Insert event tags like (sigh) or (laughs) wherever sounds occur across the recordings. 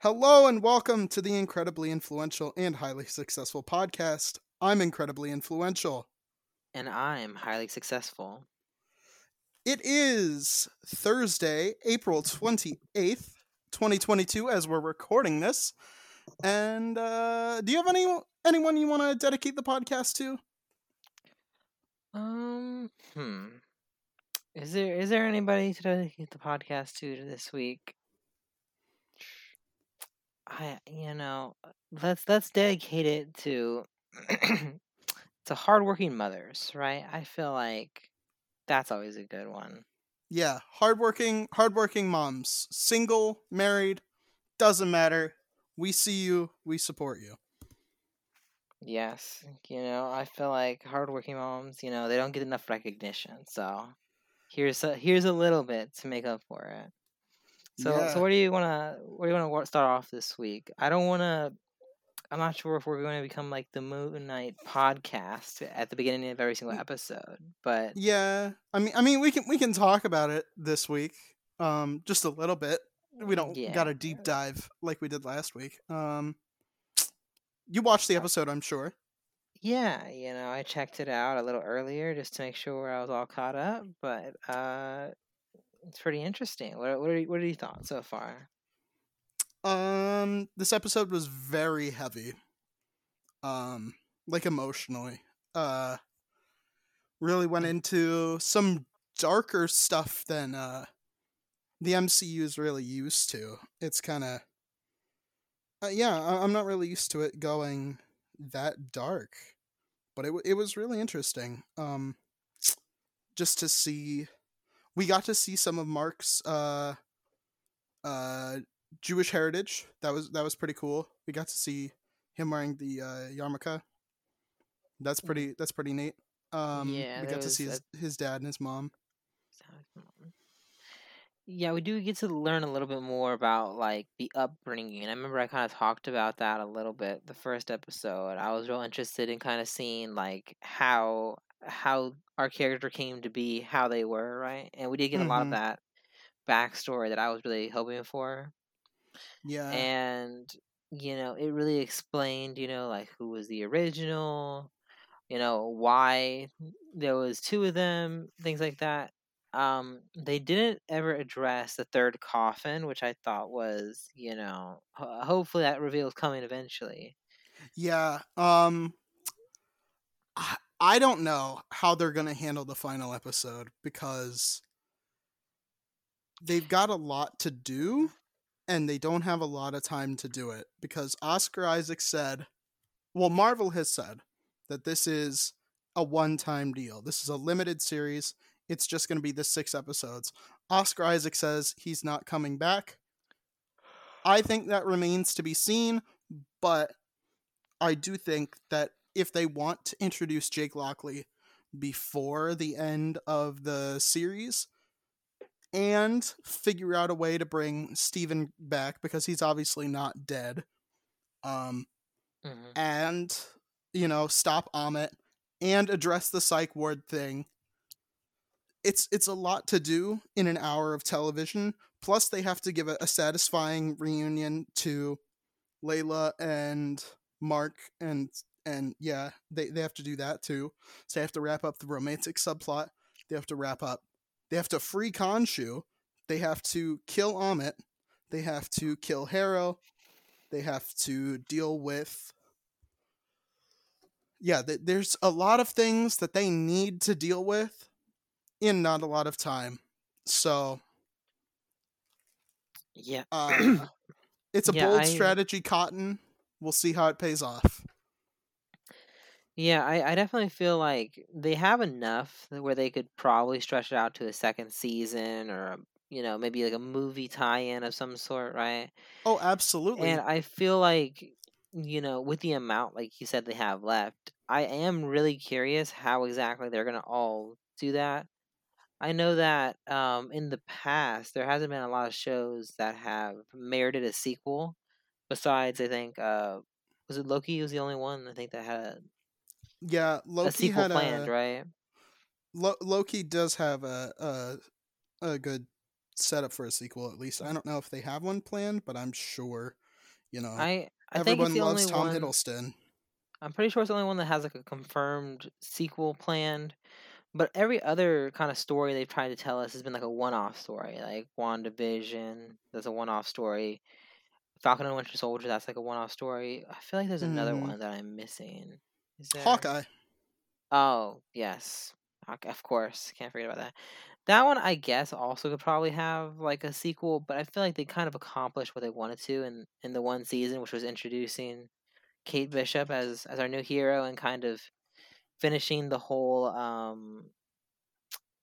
Hello and welcome to the incredibly influential and highly successful podcast. I'm incredibly influential. And I'm highly successful. It is Thursday, April 28th, 2022, as we're recording this. And uh, do you have any anyone you want to dedicate the podcast to? Um, hmm. Is there is there anybody to dedicate the podcast to this week? I you know uh, let's let's dedicate it to (clears throat) to hardworking mothers, right? I feel like that's always a good one. Yeah, hardworking hardworking moms, single, married, doesn't matter. We see you, we support you. Yes, you know, I feel like hardworking moms, you know, they don't get enough recognition. So here's a here's a little bit to make up for it. So Yeah. so what do you want to what do you want to start off this week? I don't want to I'm not sure if we're going to become like the Moon Knight podcast at the beginning of every single episode, but Yeah, I mean, I mean, we can we can talk about it this week, um, just a little bit. We don't Yeah. got a deep dive like we did last week. Um, you watched the episode, I'm sure. yeah, you know, I checked it out a little earlier just to make sure I was all caught up, but uh it's pretty interesting. What what are you, what are your thoughts so far? Um, this episode was very heavy, um, like emotionally. Uh, really went into some darker stuff than uh the MCU is really used to. It's kind of, uh, yeah, I- I'm not really used to it going that dark, but it w- it was really interesting. Um, just to see, we got to see some of Mark's uh, uh, Jewish heritage. That was that was pretty cool. We got to see him wearing the uh, yarmulke. That's pretty. That's pretty neat. Um, Yeah, we got to see his, his dad and his mom. Yeah, we do get to learn a little bit more about like the upbringing. I remember I kind of talked about that a little bit the first episode. I was real interested in kind of seeing like how how our character came to be, how they were, right? And we did get a lot of Mhm. that backstory that I was really hoping for. Yeah, And you know, it really explained, you know, like who was the original, you know, why there was two of them, things like that. Um, they didn't ever address the third coffin, which I thought was, you know, ho- hopefully that reveal is coming eventually. yeah. Um, I, I don't know how they're gonna handle the final episode because they've got a lot to do, and they don't have a lot of time to do it because Oscar Isaac said, well, Marvel has said that this is a one-time deal. This is a limited series. It's just going to be the six episodes. Oscar Isaac says he's not coming back. I think that remains to be seen, but I do think that if they want to introduce Jake Lockley before the end of the series and figure out a way to bring Steven back because he's obviously not dead. Um hmm and you know stop Ammit and address the psych ward thing. It's it's a lot to do in an hour of television. Plus, they have to give a, a satisfying reunion to Layla and Mark, and and yeah, they they have to do that too. So they have to wrap up the romantic subplot. They have to wrap up. They have to free Khonshu. They have to kill Ammit. They have to kill Harrow. They have to deal with yeah, th- there's a lot of things that they need to deal with in not a lot of time. So, Yeah. uh, (clears throat) it's a Yeah, bold I- strategy, Cotton. We'll see how it pays off. Yeah, I, I definitely feel like they have enough where they could probably stretch it out to a second season or, you know, maybe like a movie tie in of some sort, right? Oh, absolutely. And I feel like, you know, with the amount, like you said, they have left, I am really curious how exactly they're going to all do that. I know that um, in the past, there hasn't been a lot of shows that have merited a sequel. Besides, I think, uh, was it Loki was the only one, I think, that had a, yeah, a Loki sequel had planned, a right? Lo- Loki does have a, a a good setup for a sequel. At least I don't know if they have one planned, but I'm sure You know, I I think everyone loves Tom one. Hiddleston. I'm pretty sure it's the only one that has like a confirmed sequel planned. But every other kind of story they've tried to tell us has been like a one-off story, like WandaVision. That's a one-off story. Falcon and Winter Soldier. That's like a one-off story. I feel like there's another Mhm. one that I'm missing. Is there? Hawkeye. Oh yes, Hawk- of course. Can't forget about that. That one, I guess, also could probably have like a sequel, but I feel like they kind of accomplished what they wanted to in in the one season, which was introducing Kate Bishop as as our new hero and kind of finishing the whole um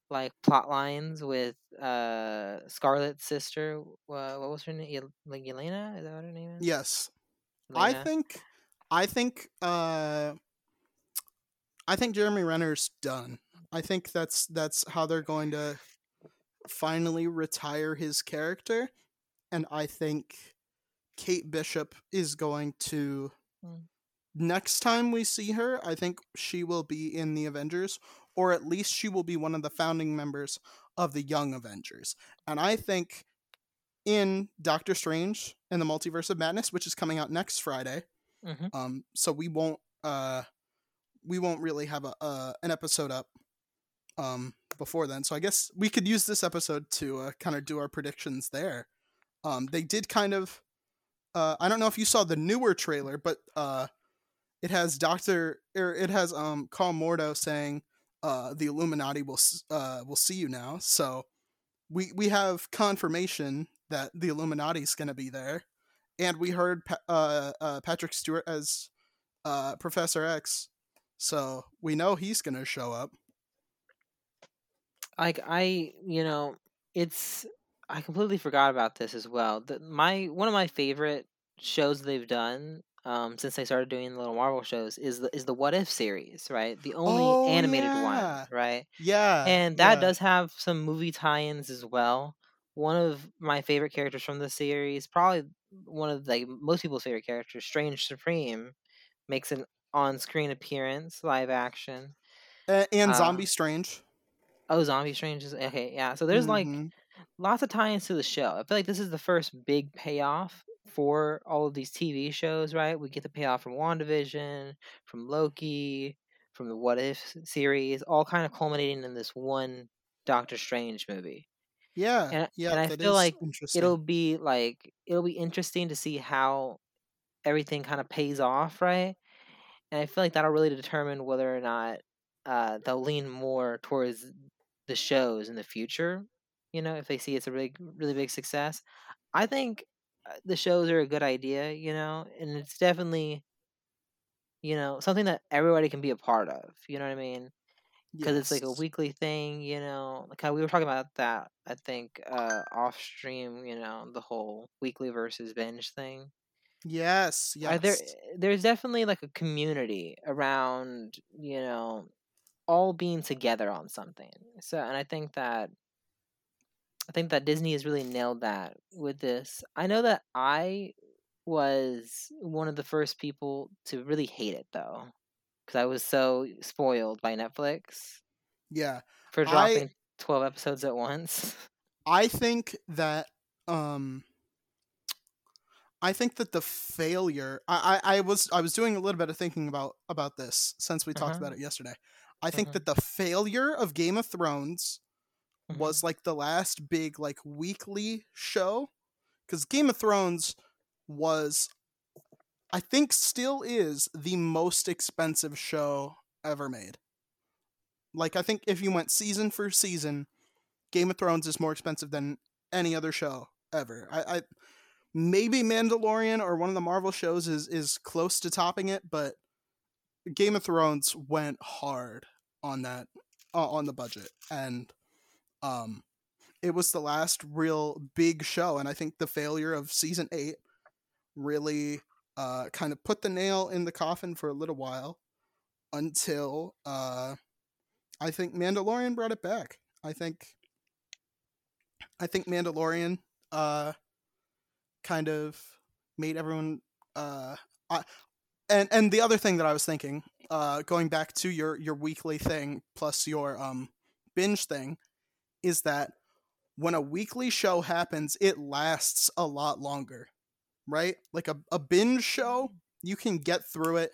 like plot lines with uh Scarlett's sister. Uh, what was her name? Yel- like Yelena? Is that what her name is? Yes. I think I think uh I think Jeremy Renner's done. I think that's that's how they're going to finally retire his character and I think Kate Bishop is going to Mm. next time we see her, I think she will be in the Avengers or at least she will be one of the founding members of the Young Avengers. And I think in Doctor Strange and the Multiverse of Madness, which is coming out next Friday, Mhm. um, so we won't uh, we won't really have a uh, an episode up um before then. So I guess we could use this episode to uh, kind of do our predictions there. Um, they did kind of. Uh, I don't know if you saw the newer trailer, but uh, it has Doctor or it has um Karl Mordo saying uh the Illuminati will uh will see you now. So we we have confirmation that the Illuminati is going to be there, and we heard pa- uh, uh Patrick Stewart as uh Professor X, so we know he's going to show up. like I, you know, it's I completely forgot about this as well. The, my one of my favorite shows they've done um, since they started doing the little Marvel shows is the is the What If series, right? The only Oh, animated yeah. one, right? Yeah, And that yeah. does have some movie tie-ins as well. One of my favorite characters from the series, probably one of like most people's favorite characters, Strange Supreme, makes an on-screen appearance, live action. And uh, Zombie Strange. Oh, Zombie Strange is okay. Yeah, so there's like Mhm. lots of tie-ins to the show. I feel like this is the first big payoff for all of these TV shows, right? We get the payoff from WandaVision, from Loki, from the What If series, all kind of culminating in this one Doctor Strange movie. yeah, and- yeah. and I feel like. It'll be like it'll be interesting to see how everything kind of pays off, right? And I feel like that'll really determine whether or not uh, they'll lean more towards the shows in the future. You know, if they see it's a really, really big success, I think uh, the shows are a good idea. You know, and it's definitely, you know, something that everybody can be a part of. You know what I mean? because it's like a weekly thing, you know. Like we were talking about that, I think, uh, off stream, you know, the whole weekly versus binge thing. Yes, yes. Are there? There's definitely like a community around, you know, all being together on something. So, and I think that, I think that Disney has really nailed that with this. I know that I was one of the first people to really hate it though, because I was so spoiled by Netflix Yeah, for I- dropping 12 episodes at once. (laughs) I think that um I think that the failure I, I, I was I was doing a little bit of thinking about about this since we talked Uh-huh. about it yesterday. I think Uh-huh. that the failure of Game of Thrones Mhm. was like the last big like weekly show cuz Game of Thrones was I think still is the most expensive show ever made. Like I think if you went season for season, Game of Thrones is more expensive than any other show ever. I, I maybe Mandalorian or one of the Marvel shows is is close to topping it, but Game of Thrones went hard on that uh, on the budget and um it was the last real big show and I think the failure of season 8 really uh kind of put the nail in the coffin for a little while until uh I think Mandalorian brought it back. I think I think Mandalorian uh kind of made everyone uh I, and and the other thing that I was thinking uh going back to your your weekly thing plus your um binge thing is that when a weekly show happens it lasts a lot longer right? Like a, a binge show, you can get through it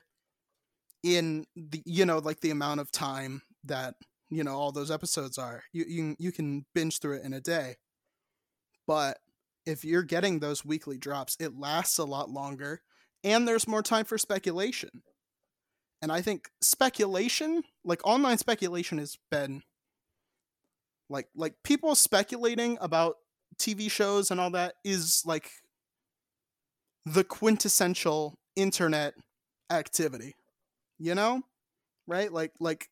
in the you know like the amount of time that you know all those episodes are. You you you can binge through it in a day. But if you're getting those weekly drops, it lasts a lot longer and there's more time for speculation. And I think speculation, like online speculation has been like like people speculating about TV shows and all that is like the quintessential internet activity. You know? Right? Like like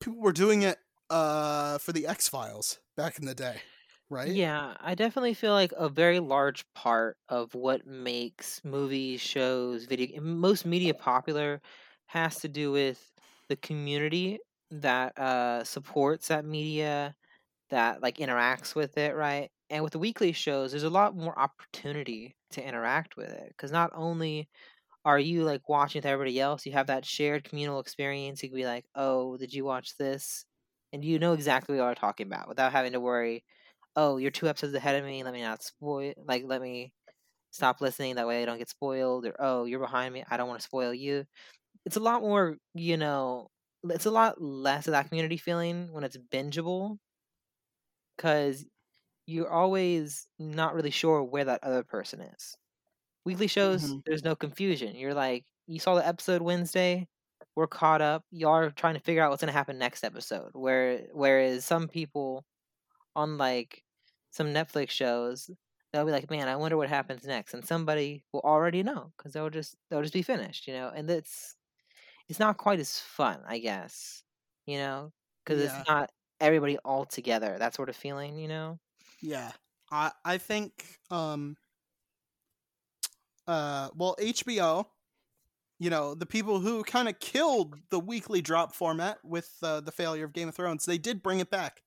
people were doing it uh for the X-Files back in the day, right? Yeah, I definitely feel like a very large part of what makes movies, shows, video most media popular has to do with the community that uh supports that media that like interacts with it, right? And with the weekly shows, there's a lot more opportunity to interact with it because not only are you like watching with everybody else, you have that shared communal experience. You can be like, "Oh, did you watch this?" And you know exactly what I'm talking about without having to worry. Oh, you're two episodes ahead of me. Let me not spoil. Like, let me stop listening. That way, I don't get spoiled. Or oh, you're behind me. I don't want to spoil you. It's a lot more, you know. It's a lot less of that community feeling when it's bingeable because you're always not really sure where that other person is. Weekly shows, Mhm. there's no confusion. You're like, you saw the episode Wednesday, we're caught up. You are trying to figure out what's gonna happen next episode. Where whereas some people on like some Netflix shows, they'll be like, "Man, I wonder what happens next," and somebody will already know because they'll just they'll just be finished, you know. And it's it's not quite as fun, I guess, you know, because Yeah. it's not everybody all together. That sort of feeling, you know. Yeah. I I think um uh well HBO, you know, the people who kind of killed the weekly drop format with uh, the failure of Game of Thrones, they did bring it back.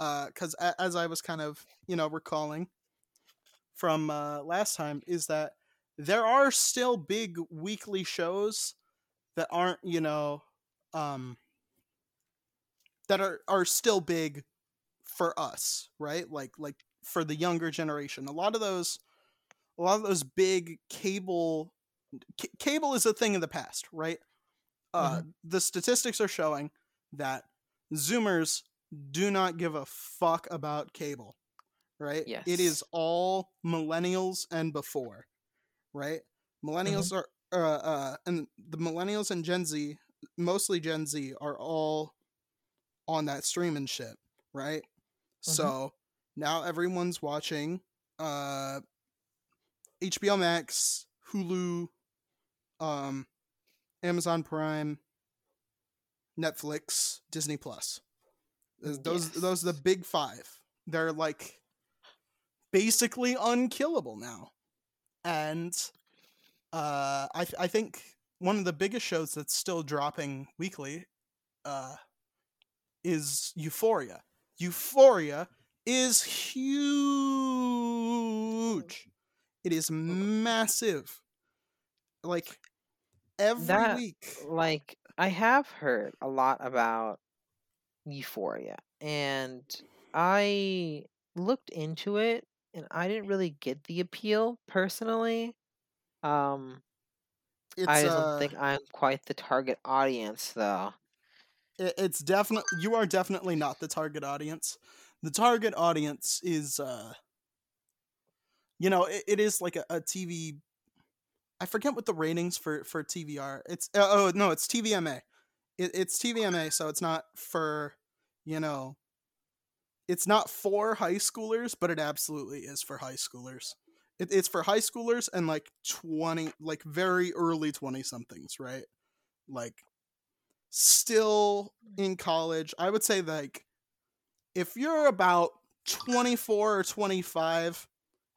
Uh cuz a- as I was kind of, you know, recalling from uh last time is that there are still big weekly shows that aren't, you know, um that are are still big for us, right? Like like for the younger generation. A lot of those a lot of those big cable c- cable is a thing of the past, right? Uh the statistics are showing that zoomers do not give a fuck about cable, right? It Yes. is all millennials and before, right? Millennials are uh, uh and the millennials and Gen Z, mostly Gen Z are all on that streaming shit, right? So now everyone's watching uh HBO Max, Hulu, um Amazon Prime, Netflix, Disney Plus. Th- Those Yes. those are the big 5. They're like basically unkillable now. And uh I th- I think one of the biggest shows that's still dropping weekly uh is Euphoria. Euphoria is huge. It is massive. Like every That- week. like I have heard a lot about Euphoria and I looked into it and I didn't really get the appeal personally. Um It's I don't uh, think I'm quite the target audience though. it- it's definitely you are definitely not the target audience. The target audience is uh you know, it, it is like a, a TV I forget what the ratings for for TV are. It's uh, oh no, it's TVMA. It, it's TVMA, so it's not for you know, it's not for high schoolers, but it absolutely is for high schoolers. It, it's for high schoolers and like twenty, like very early twenty somethings, right? Like still hmm. in college. I would say like if you're about twenty four or twenty five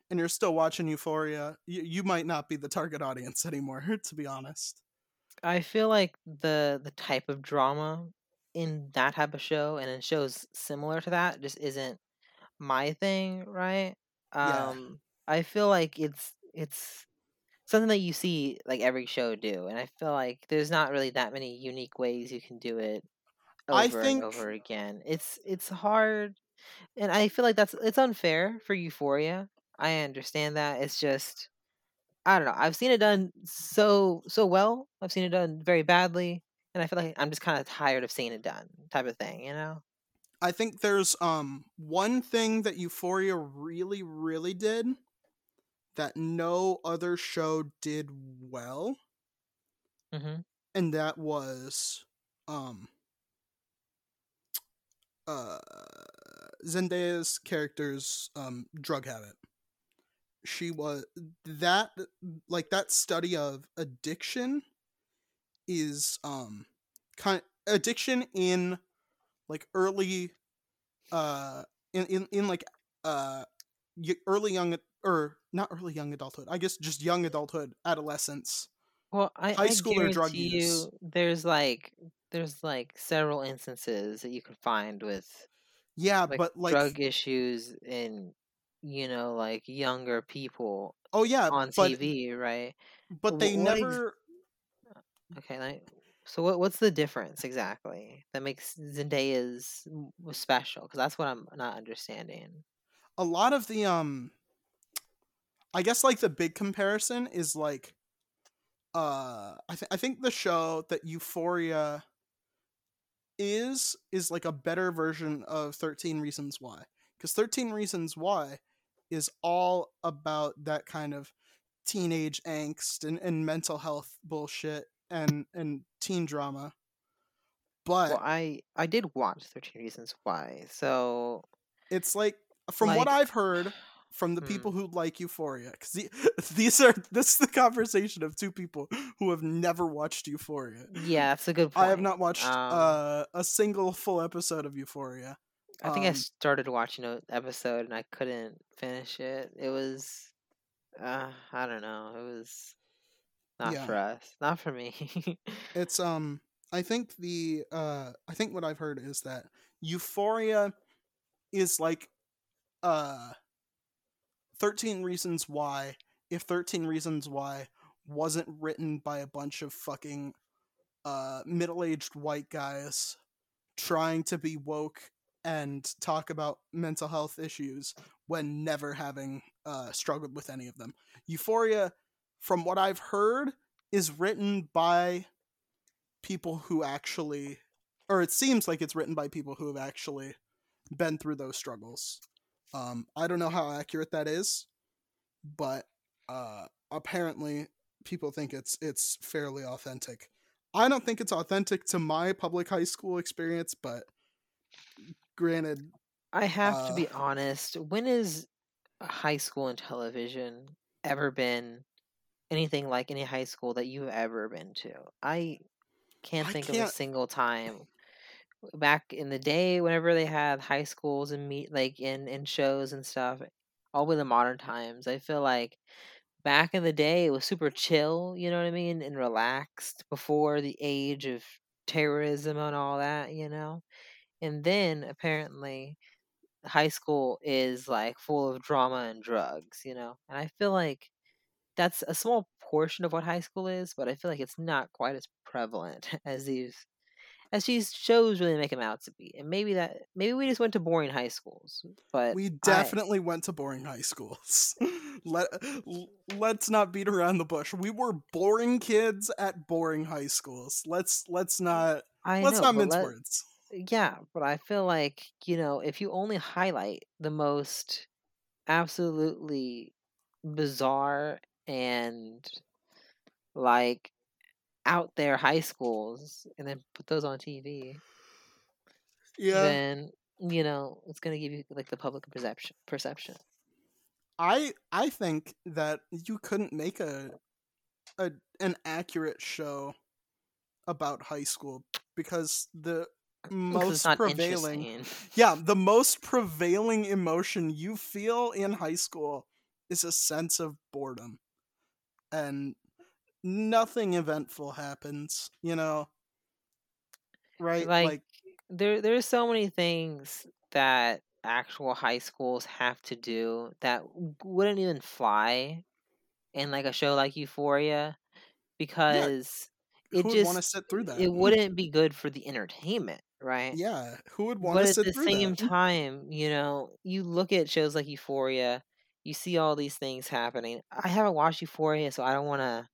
and you're still watching Euphoria, you, you might not be the target audience (laughs) anymore, to be honest. I feel like the the type of drama in that type of show and in shows similar to that just isn't my thing, right? Yeah. Um I feel like it's it's something that you see like every show do and I feel like there's not really that many unique ways you can do it over think- and over again. It's it's hard and I feel like that's it's unfair for Euphoria. I understand that. It's just I don't know. I've seen it done so so well. I've seen it done very badly, and I feel like I'm just kind of tired of seeing it done, type of thing. You know. I think there's um one thing that Euphoria really really did that no other show did well, hmm and that was um uh Zendaya's character's um drug habit. She was that like that study of addiction is um kind addiction in like early uh in in, in like uh early young or not early young adulthood i guess just young adulthood adolescence Well, I, High I school or drug guarantee use. you, there's like there's like several instances that you can find with yeah like but like drug issues in you know like younger people oh yeah on but TV, right? but they Wh- what ex- never Okay, like so what what's the difference exactly that makes Zendaya's special? Because that's what I'm not understanding. a lot of the um i guess like the big comparison is like uh i, th- I think the show that euphoria is is like a better version of 13 reasons why because 13 reasons why is all about that kind of teenage angst and, and mental health bullshit and and teen drama. Well, but I I did watch Thirteen Reasons Why, so it's like from what i've heard from the hmm, people who like euphoria because the, (laughs) these are this is the conversation of two people who have never watched euphoria. Yeah, that's a good i have not watched Um, uh, a single full episode of euphoria I think I um started watching an episode and I couldn't finish it. It was, uh, I don't know. It was not yeah for us, not for me. (laughs) it's um i think the uh i think what i've heard is that euphoria is like uh 13 reasons why if 13 reasons why wasn't written by a bunch of fucking uh middle-aged white guys trying to be woke and talk about mental health issues when never having uh struggled with any of them. Euphoria from what i've heard is written by people who actually or it seems like it's written by people who have actually been through those struggles. Um i don't know how accurate that is but uh apparently people think it's it's fairly authentic. I don't think it's authentic to my public high school experience but granted I have to uh be honest. When is high school and television ever been anything like any high school that you've ever been to? I can't i think of a single time back in the day whenever they had high schools and meet like in in shows and stuff all with the modern times i feel like back in the day it was super chill you know what i mean and relaxed before the age of terrorism and all that you know and then apparently high school is like full of drama and drugs you know and i feel like that's a small portion of what high school is but i feel like it's not quite as prevalent (laughs) as these as these shows really make them out to be. And maybe that maybe we just went to boring high schools. But we I definitely went to boring high schools (laughs) Let let's not beat around the bush we were boring kids at boring high schools let's let's mm, not I let's know, not mince let words yeah, but I feel like, you know, if you only highlight the most absolutely bizarre and like out there high schools and then put those on TV, yeah then you know, it's gonna give you like the public perception perception. I I think that you couldn't make a a an accurate show about high school because the most prevailing yeah the most prevailing emotion you feel in high school is a sense of boredom. And nothing eventful happens you know? Right? Like like there there's so many things that actual high schools have to do that wouldn't even fly in like a show like Euphoria yeah. because who it would want to sit through that? it wouldn't be good for the entertainment, right? yeah who would want But to at sit the same that time, you know, you look at shows like Euphoria you see all these things happening. I haven't watched Euphoria, so I don't want to.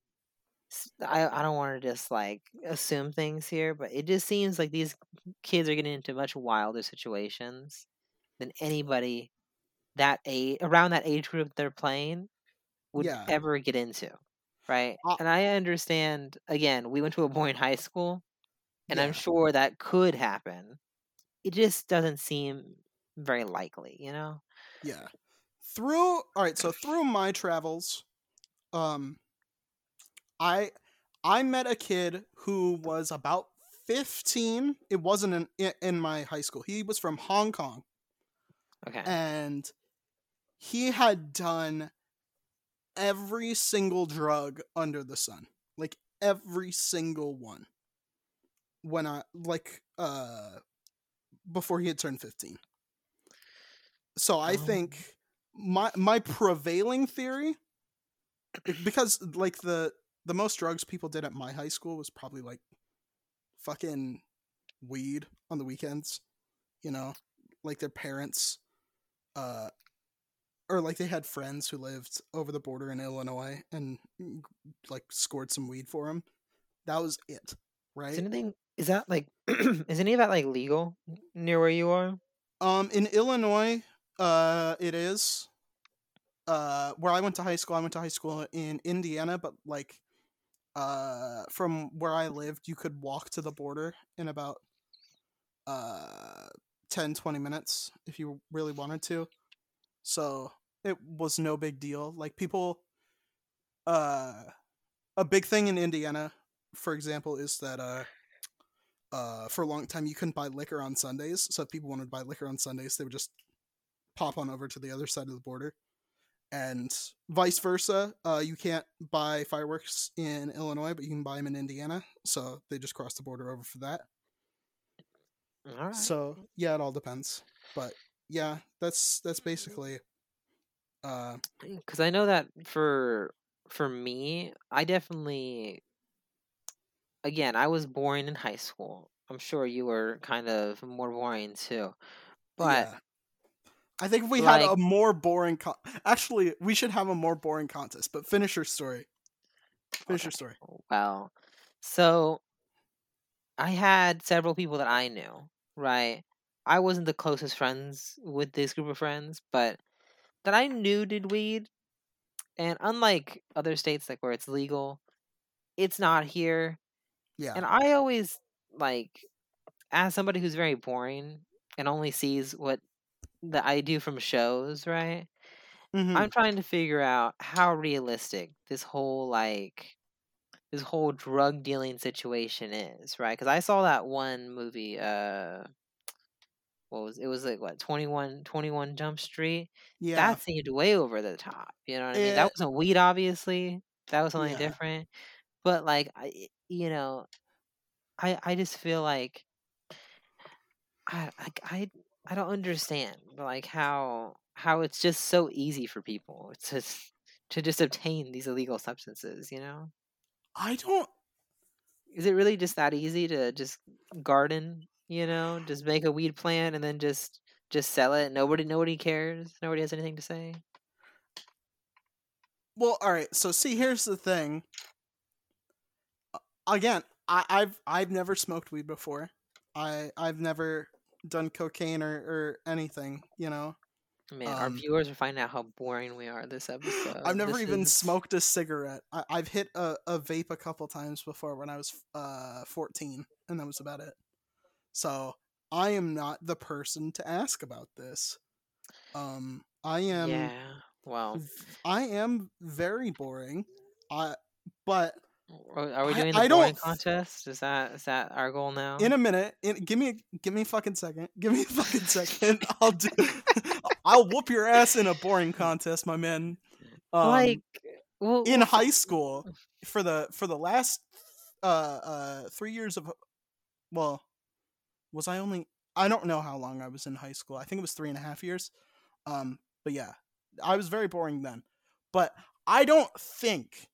I, I don't want to just like assume things here, but it just seems like these kids are getting into much wilder situations than anybody that age around that age group they're playing would Yeah. ever get into, right? Uh and I understand. Again, we went to a boarding high school, and I'm sure that could happen. It just doesn't seem very likely, you know. Yeah. Through all right, so through my travels, um I I met a kid who was about 15. It wasn't in in- in my high school. He was from Hong Kong Okay. and he had done every single drug under the sun. Like every single one. When I like uh before he had turned 15. So I Oh. think my my prevailing theory because like the the most drugs people did at my high school was probably like fucking weed on the weekends, you know, like their parents uh or like they had friends who lived over the border in Illinois and like scored some weed for them. That was it, right? anything is that like (clears throat) is any of that like legal near where you are? Um in Illinois, uh it is uh where I went to high school, I went to high school in Indiana, but like uh from where I lived, you could walk to the border in about uh 10 20 minutes if you really wanted to. So it was no big deal. Like people uh a big thing in Indiana, for example, is that uh uh for a long time you couldn't buy liquor on Sundays. So if people wanted to buy liquor on Sundays, they would just pop on over to the other side of the border. And vice versa, uh, you can't buy fireworks in Illinois, but you can buy them in Indiana. So they just cross the border over for that. Right. So yeah, it all depends. But yeah, that's that's basically uh because I know that for for me, I definitely again I was boring in high school. I'm sure you were kind of more boring too, but yeah. I think we had a more boring con- actually we should have a more boring contest, but finish your story. Finish okay, your story. Oh, well, so I had several people that I knew, right? I wasn't the closest friends with this group of friends, but that I knew did weed. And unlike other states, like where it's legal, it's not here. Yeah. And I always like, as somebody who's very boring and only sees what that I do from shows, right? Mhm. I'm trying to figure out how realistic this whole like this whole drug dealing situation is, right? Because I saw that one movie, uh, what was it was like what 21, 21 Jump Street. Yeah. That seemed way over the top. You know what I mean? That wasn't weed, obviously. That was something yeah. different. But like, I, you know, I I just feel like I I I don't understand like how how it's just so easy for people to to just obtain these illegal substances. You know, I don't is it really just that easy to just garden? You know, just make a weed plant and then just just sell it. Nobody nobody cares. Nobody has anything to say. Well, all right. So see, here's the thing. Again, I, I've I've never smoked weed before. I I've never done cocaine or, or anything. You know, Man, our um, viewers are finding out how boring we are this episode. I've never This even is smoked a cigarette. I, I've hit a, a vape a couple times before when I was uh 14, and that was about it. So I am not the person to ask about this. Um, I am yeah. Well, I am very boring. I but are we doing the I boring don't contest? Is that is that our goal now? in a minute. In, give me give me a fucking second. (laughs) Give me a fucking second. (laughs) I'll do. (laughs) I'll whoop your ass in a boring contest, my man. Um, like, well, in high school for the for the last uh uh three years of well was i only i don't know how long i was in high school i think it was three and a half years um but yeah i was very boring then but i don't think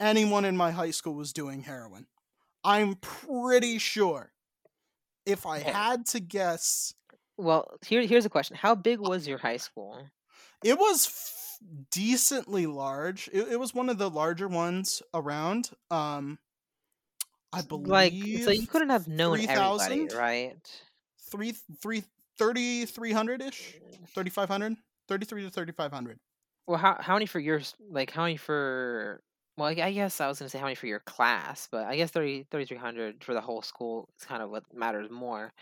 anyone in my high school was doing heroin i'm pretty sure if i had to guess Well, here here's a question: How big was your high school? it was f- decently large. It, it was one of the larger ones around. Um, I believe Like, so you couldn't have known everybody, 3,000? right? three three thirty three hundred ish, thirty five hundred, thirty three to thirty five hundred. Well, how how many for yours? Like, how many for? Well, I I guess I was gonna say how many for your class, but I guess 30 3,300 for the whole school is kind of what matters more.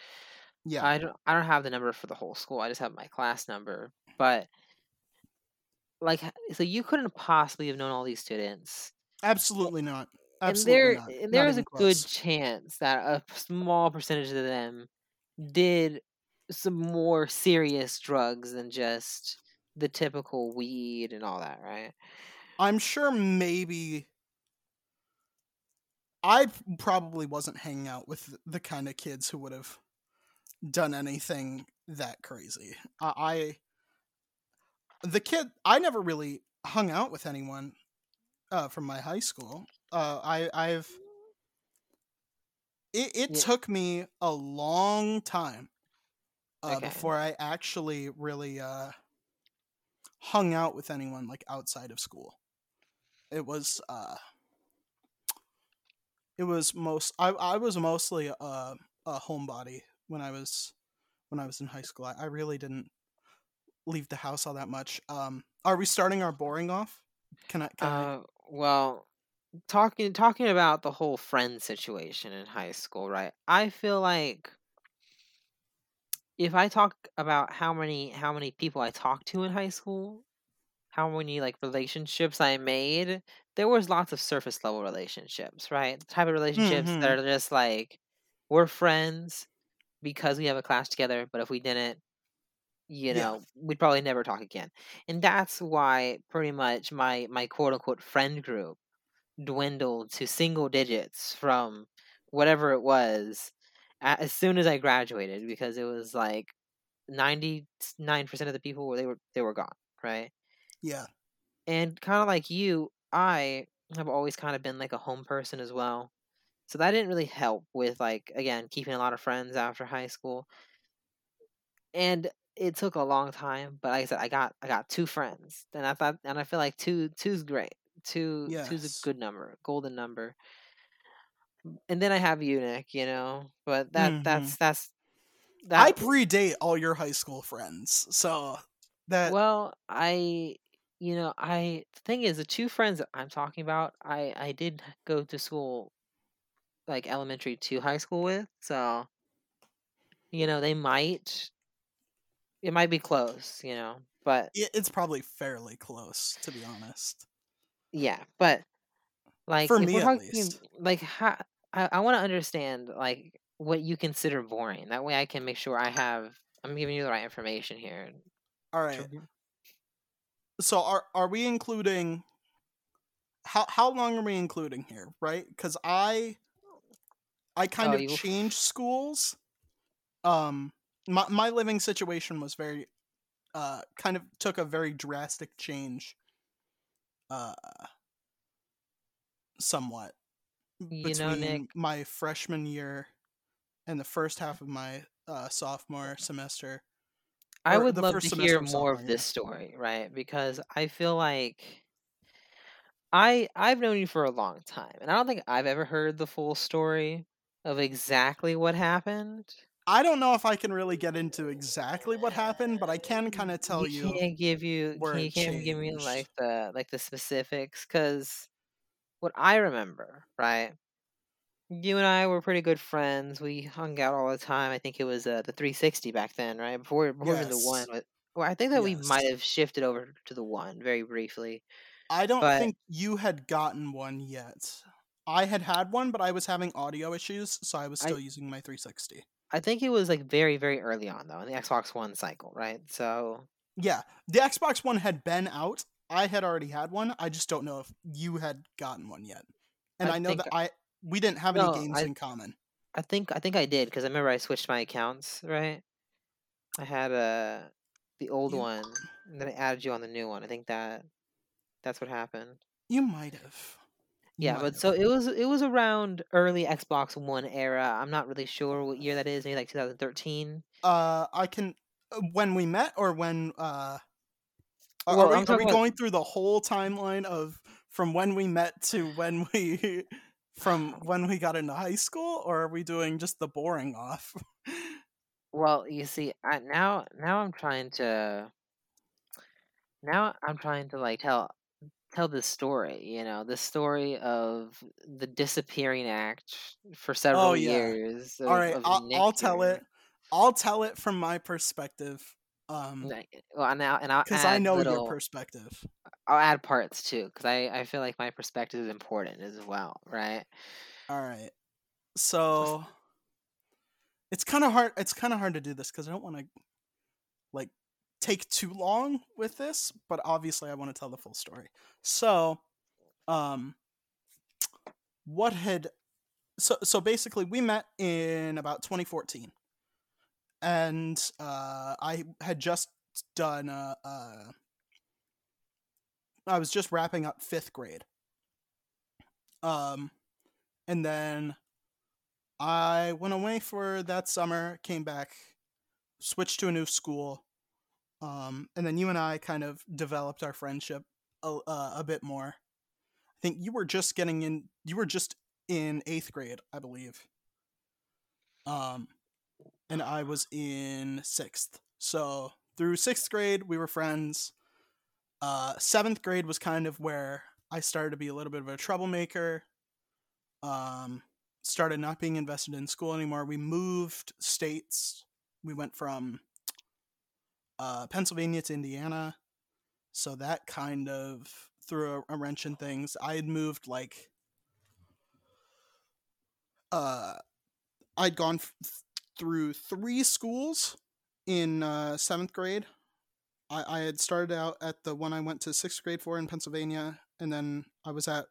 Yeah, I don't I don't have the number for the whole school. I just have my class number. But like, so you couldn't possibly have known all these students, absolutely not. and Absolutely there not. and Not there is a even good chance that a small percentage of them did some more serious drugs than just the typical weed and all that, right? I'm sure maybe I probably wasn't hanging out with the kind of kids who would have done anything that crazy. I, I the kid I never really hung out with anyone uh, from my high school. Uh, I I've it, it Yeah. took me a long time uh, Okay. before I actually really uh, hung out with anyone like outside of school. It was uh, it was most I I was mostly a, a homebody when I was when I was in high school. I, I really didn't leave the house all that much. Um, are we starting our boring off? Can I? Can I? Uh, well, talking talking about the whole friend situation in high school, right? I feel like if I talk about how many how many people I talked to in high school, how many like relationships I made, there was lots of surface level relationships, right? The type of relationships Mhm. that are just like we're friends because we have a class together, but if we didn't, you Yeah. know, we'd probably never talk again. And that's why pretty much my my quote unquote friend group dwindled to single digits from whatever it was as soon as I graduated because it was like 99% of the people were they were they were gone, right? Yeah. And kind of like you, I have always kind of been like a home person as well. So that didn't really help with like again keeping a lot of friends after high school. And it took a long time, but like I said, I got I got two friends, and I thought, and I feel like two two's great. Two two's a good number, golden number. And then I have you, Nick. You know, but that Mhm. that's that's I predate all your high school friends, so that Well, I, you know, I the thing is the two friends that I'm talking about, I I did go to school like elementary to high school with, so you know they might it might be close, you know, but it's probably fairly close, to be honest. yeah, but like For if me, we're at least. like how I, I want to understand like what you consider boring. That way I can make sure I have I'm giving you the right information here. All right. So are are we including? How how long are we including here? Right? Because I I kind Oh, of you- (laughs) changed schools. Um, my my living situation was very, uh, kind of took a very drastic change. Uh, somewhat You know, between Nick, my freshman year and the first half of my uh, sophomore semester. I would love to hear more of this story, right? Because I feel like I I've known you for a long time, and I don't think I've ever heard the full story of exactly what happened. I don't know if I can really get into exactly what happened, but I can kind of tell you can't give you Can, you can't give me like the like the specifics because what I remember, right? You and I were pretty good friends. We hung out all the time. I think it was uh, the 360 back then, right? Before before even the one. Well, I think that we might have shifted over to the one very briefly. I don't But- think you had gotten one yet. I had had one, but I was having audio issues, so I was I- still using my 360. I think it was like very very early on though in the Xbox One cycle, right? So Yeah, the Xbox One had been out. I had already had one. I just don't know if you had gotten one yet. And I I, know that I we didn't have any No, games I- in common. I think I think I did because I remember I switched my accounts, right? I had uh the old You- one, and then I added you on the new one. I think that that's what happened. You might have. Yeah, might but have. so it was it was around early Xbox One era. I'm not really sure what year that is. Maybe like 2013. uh, I can uh, when we met or when uh, Are, Well, are we, are we about- going through the whole timeline of from when we met to when (laughs) we from when we got into high school, or are we doing just the boring off? Well, you see, I, now now I'm trying to now I'm trying to like tell tell this story. You know, the story of the disappearing act for oh, several Oh, yeah. years. Of, All right, I'll, I'll tell it. I'll tell it from my perspective. Um, Well, now and I'll because I know little, your perspective. I'll add parts too, because I I feel like my perspective is important as well, right? All right. So it's kind of hard it's kind of hard to do this cuz I don't want to like take too long with this, but obviously I want to tell the full story. So, um what had so so basically we met in about 2014. And uh I had just done uh, uh I was just wrapping up 5th grade. Um and then I went away for that summer, came back, switched to a new school, um, and then you and I kind of developed our friendship a, uh, a bit more. I think you were just getting in. You were just in eighth grade, I believe. Um, and I was in sixth. So through sixth grade, we were friends. Uh, seventh grade was kind of where I started to be a little bit of a troublemaker. Um, started not being invested in school anymore. We moved states. We went from uh, Pennsylvania to Indiana. So that kind of threw a, a wrench in things. I had moved like uh I'd gone f- through three schools in uh, seventh grade. I, I had started out at the one I went to sixth grade for in Pennsylvania, and then I was at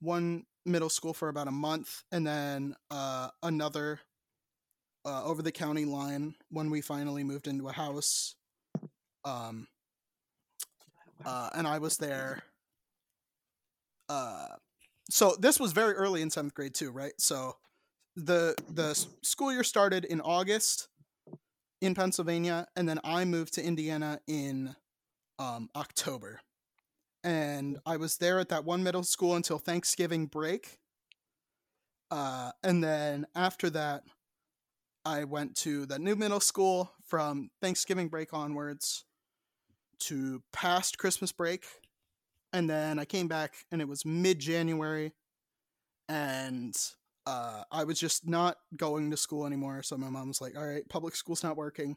one middle school for about a month, and then uh, another uh, over the county line when we finally moved into a house. Um, uh, and I was there. Uh, so this was very early in seventh grade too, right? So the the school year started in August in Pennsylvania, and then I moved to Indiana in um, October, and I was there at that one middle school until Thanksgiving break. Uh, and then after that, I went to the new middle school from Thanksgiving break onwards to past Christmas break. And then I came back and it was mid January and uh, I was just not going to school anymore. So my mom was like, all right, public school's not working.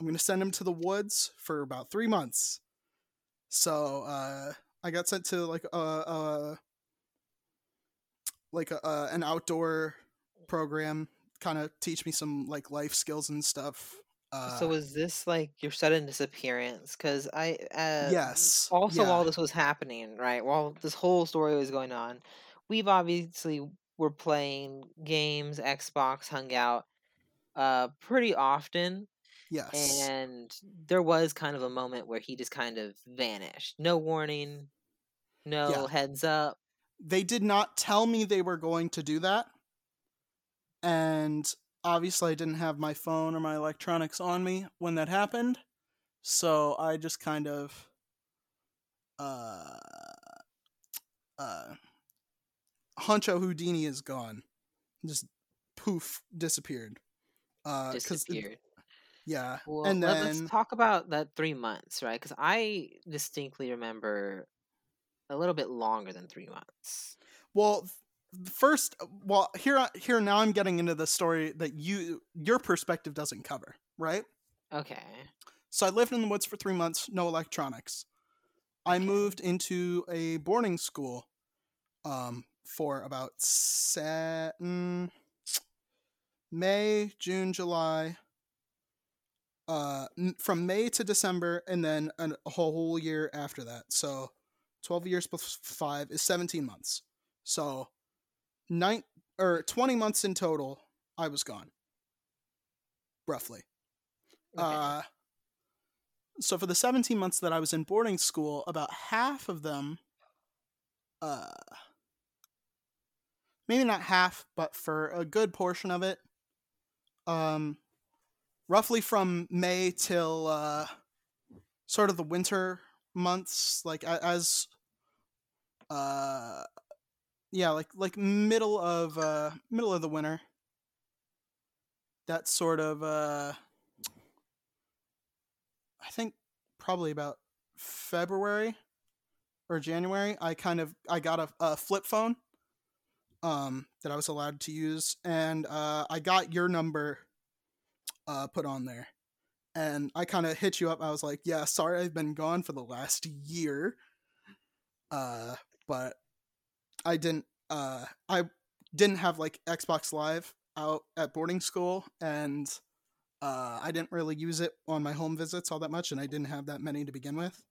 I'm going to send him to the woods for about three months. So uh, I got sent to like a, a like a, a, an outdoor program, kind of teach me some like life skills and stuff. Uh, so was this like your sudden disappearance? Because I uh, yes, also yeah, while this was happening, right? While this whole story was going on, we've obviously were playing games, Xbox, hung out uh pretty often. yes, And there was kind of a moment where he just kind of vanished. No warning, no Yeah. heads up. they did not tell me they were going to do that, and obviously I didn't have my phone or my electronics on me when that happened, so I just kind of uh uh Huncho Houdini is gone, just poof disappeared. Uh, disappeared. yeah, Well, and then us talk about that three months, right? Because I distinctly remember a little bit longer than three months. Well, first, well, here, I- here now, I'm getting into the story that you, your perspective doesn't cover, right? Okay. So I lived in the woods for three months, no electronics. I moved into a boarding school, um, for about set, mm, May, June, July. Uh, n- from May to December, and then a whole year after that. So, twelve years plus five is seventeen months. So, nine or twenty months in total, I was gone. Roughly. okay. Uh, so for the 17 months that I was in boarding school, about half of them, uh, maybe not half, but for a good portion of it, um, roughly from May till uh, sort of the winter months, like as uh yeah, like like middle of uh middle of the winter. That sort of uh I think probably about February or January, I kind of I got a, a flip phone um that I was allowed to use and uh I got your number uh put on there. And I kind of hit you up. I was like, "Yeah, sorry I've been gone for the last year." Uh but I didn't uh I didn't have like Xbox Live out at boarding school and uh I didn't really use it on my home visits all that much and I didn't have that many to begin with.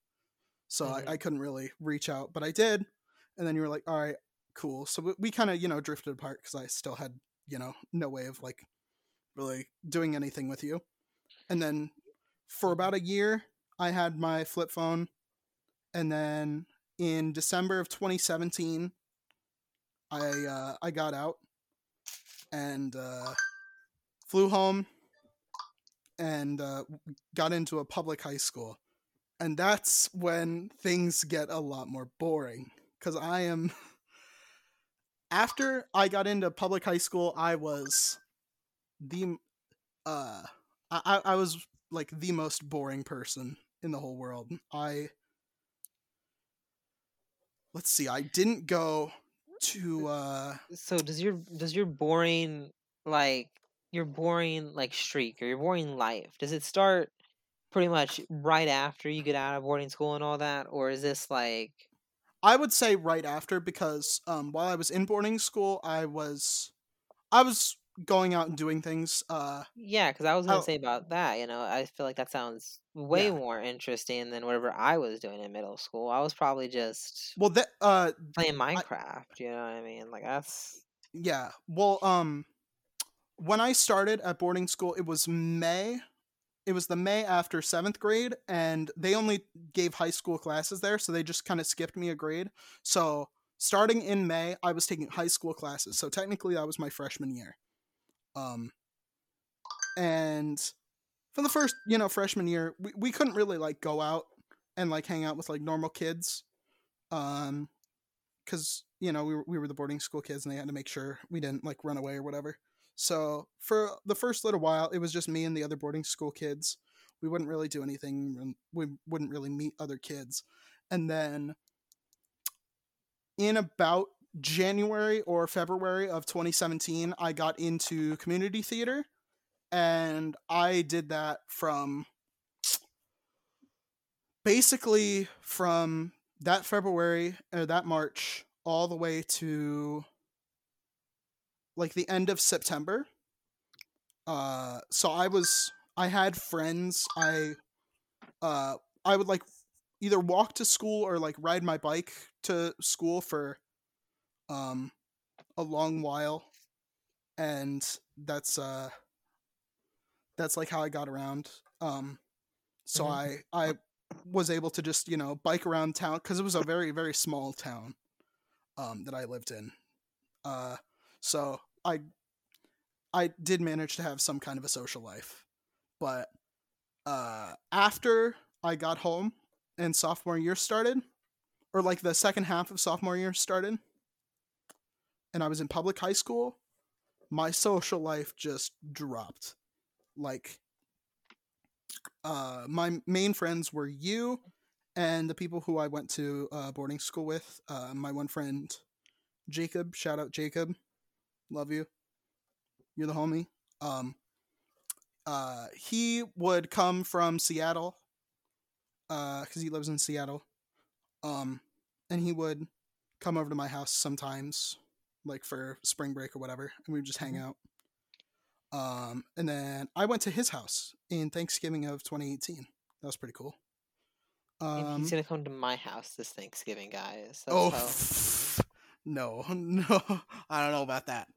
So Mhm. I, I couldn't really reach out, but I did. And then you were like, "All right, cool." So we, we kind of, you know, drifted apart cuz I still had, you know, no way of like really doing anything with you. And then for about a year, I had my flip phone and then in December of 2017, I uh, I got out and uh, flew home and uh, got into a public high school, and that's when things get a lot more boring because I am. (laughs) After I got into public high school, I was the uh I, I I was like the most boring person in the whole world. I let's see, I didn't go to uh So does your does your boring like your boring like streak or your boring life does it start pretty much right after you get out of boarding school and all that, or is this like I would say right after because um while I was in boarding school, I was I was going out and doing things uh Yeah, because I was gonna Oh. say about that, you know, I feel like that sounds way Yeah. more interesting than whatever I was doing in middle school. I was probably just well that uh playing Minecraft, you know what I mean? Like that's yeah, well um when I started at boarding school, it was May. It was the May after 7th grade and they only gave high school classes there, so they just kind of skipped me a grade. So, starting in May, I was taking high school classes. So, technically that was my freshman year. Um and for the first, you know, freshman year, we, we couldn't really like go out and like hang out with like normal kids. Um cuz you know, we were, we were the boarding school kids and they had to make sure we didn't like run away or whatever. So, for the first little while, it was just me and the other boarding school kids. We wouldn't really do anything. We wouldn't really meet other kids. And then in about January or February of 2017, I got into community theater and I did that from basically from that February or that March all the way to like the end of September. Uh so I was I had friends. I uh I would like either walk to school or like ride my bike to school for um a long while and that's uh that's like how I got around um so Mhm. I I was able to just you know bike around town because it was a very very small town um that I lived in uh so I I did manage to have some kind of a social life but uh after I got home and sophomore year started or like the second half of sophomore year started and I was in public high school my social life just dropped like uh my main friends were you and the people who I went to uh, boarding school with. Uh, my one friend Jacob, shout out Jacob, love you. You're the homie. Um, uh, he would come from Seattle, uh, because he lives in Seattle. Um, and he would come over to my house sometimes, like for spring break or whatever, and we would just hang out. Um, and then I went to his house in Thanksgiving of 2018. That was pretty cool. Um, he's gonna come to my house this Thanksgiving, guys. That's oh, how- (laughs) no, (laughs) no, I don't know about that.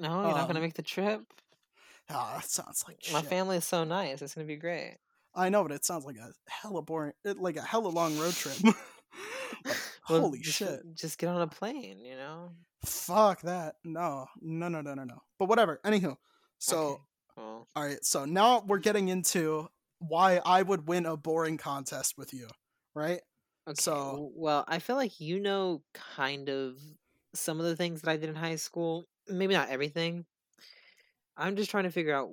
No, you're not gonna um, make the trip. Ah, that sounds like My shit. family is so nice. It's gonna be great. I know, but it sounds like a hella boring, like a hella long road trip. (laughs) Like, (laughs) Well, holy just, shit! Just get on a plane, you know. Fuck that! No, no, no, no, no, no. But whatever. Anywho, so Okay, cool. all right, so now we're getting into why I would win a boring contest with you, right? Okay. So well, I feel like you know kind of some of the things that I did in high school. Maybe not everything. I'm just trying to figure out.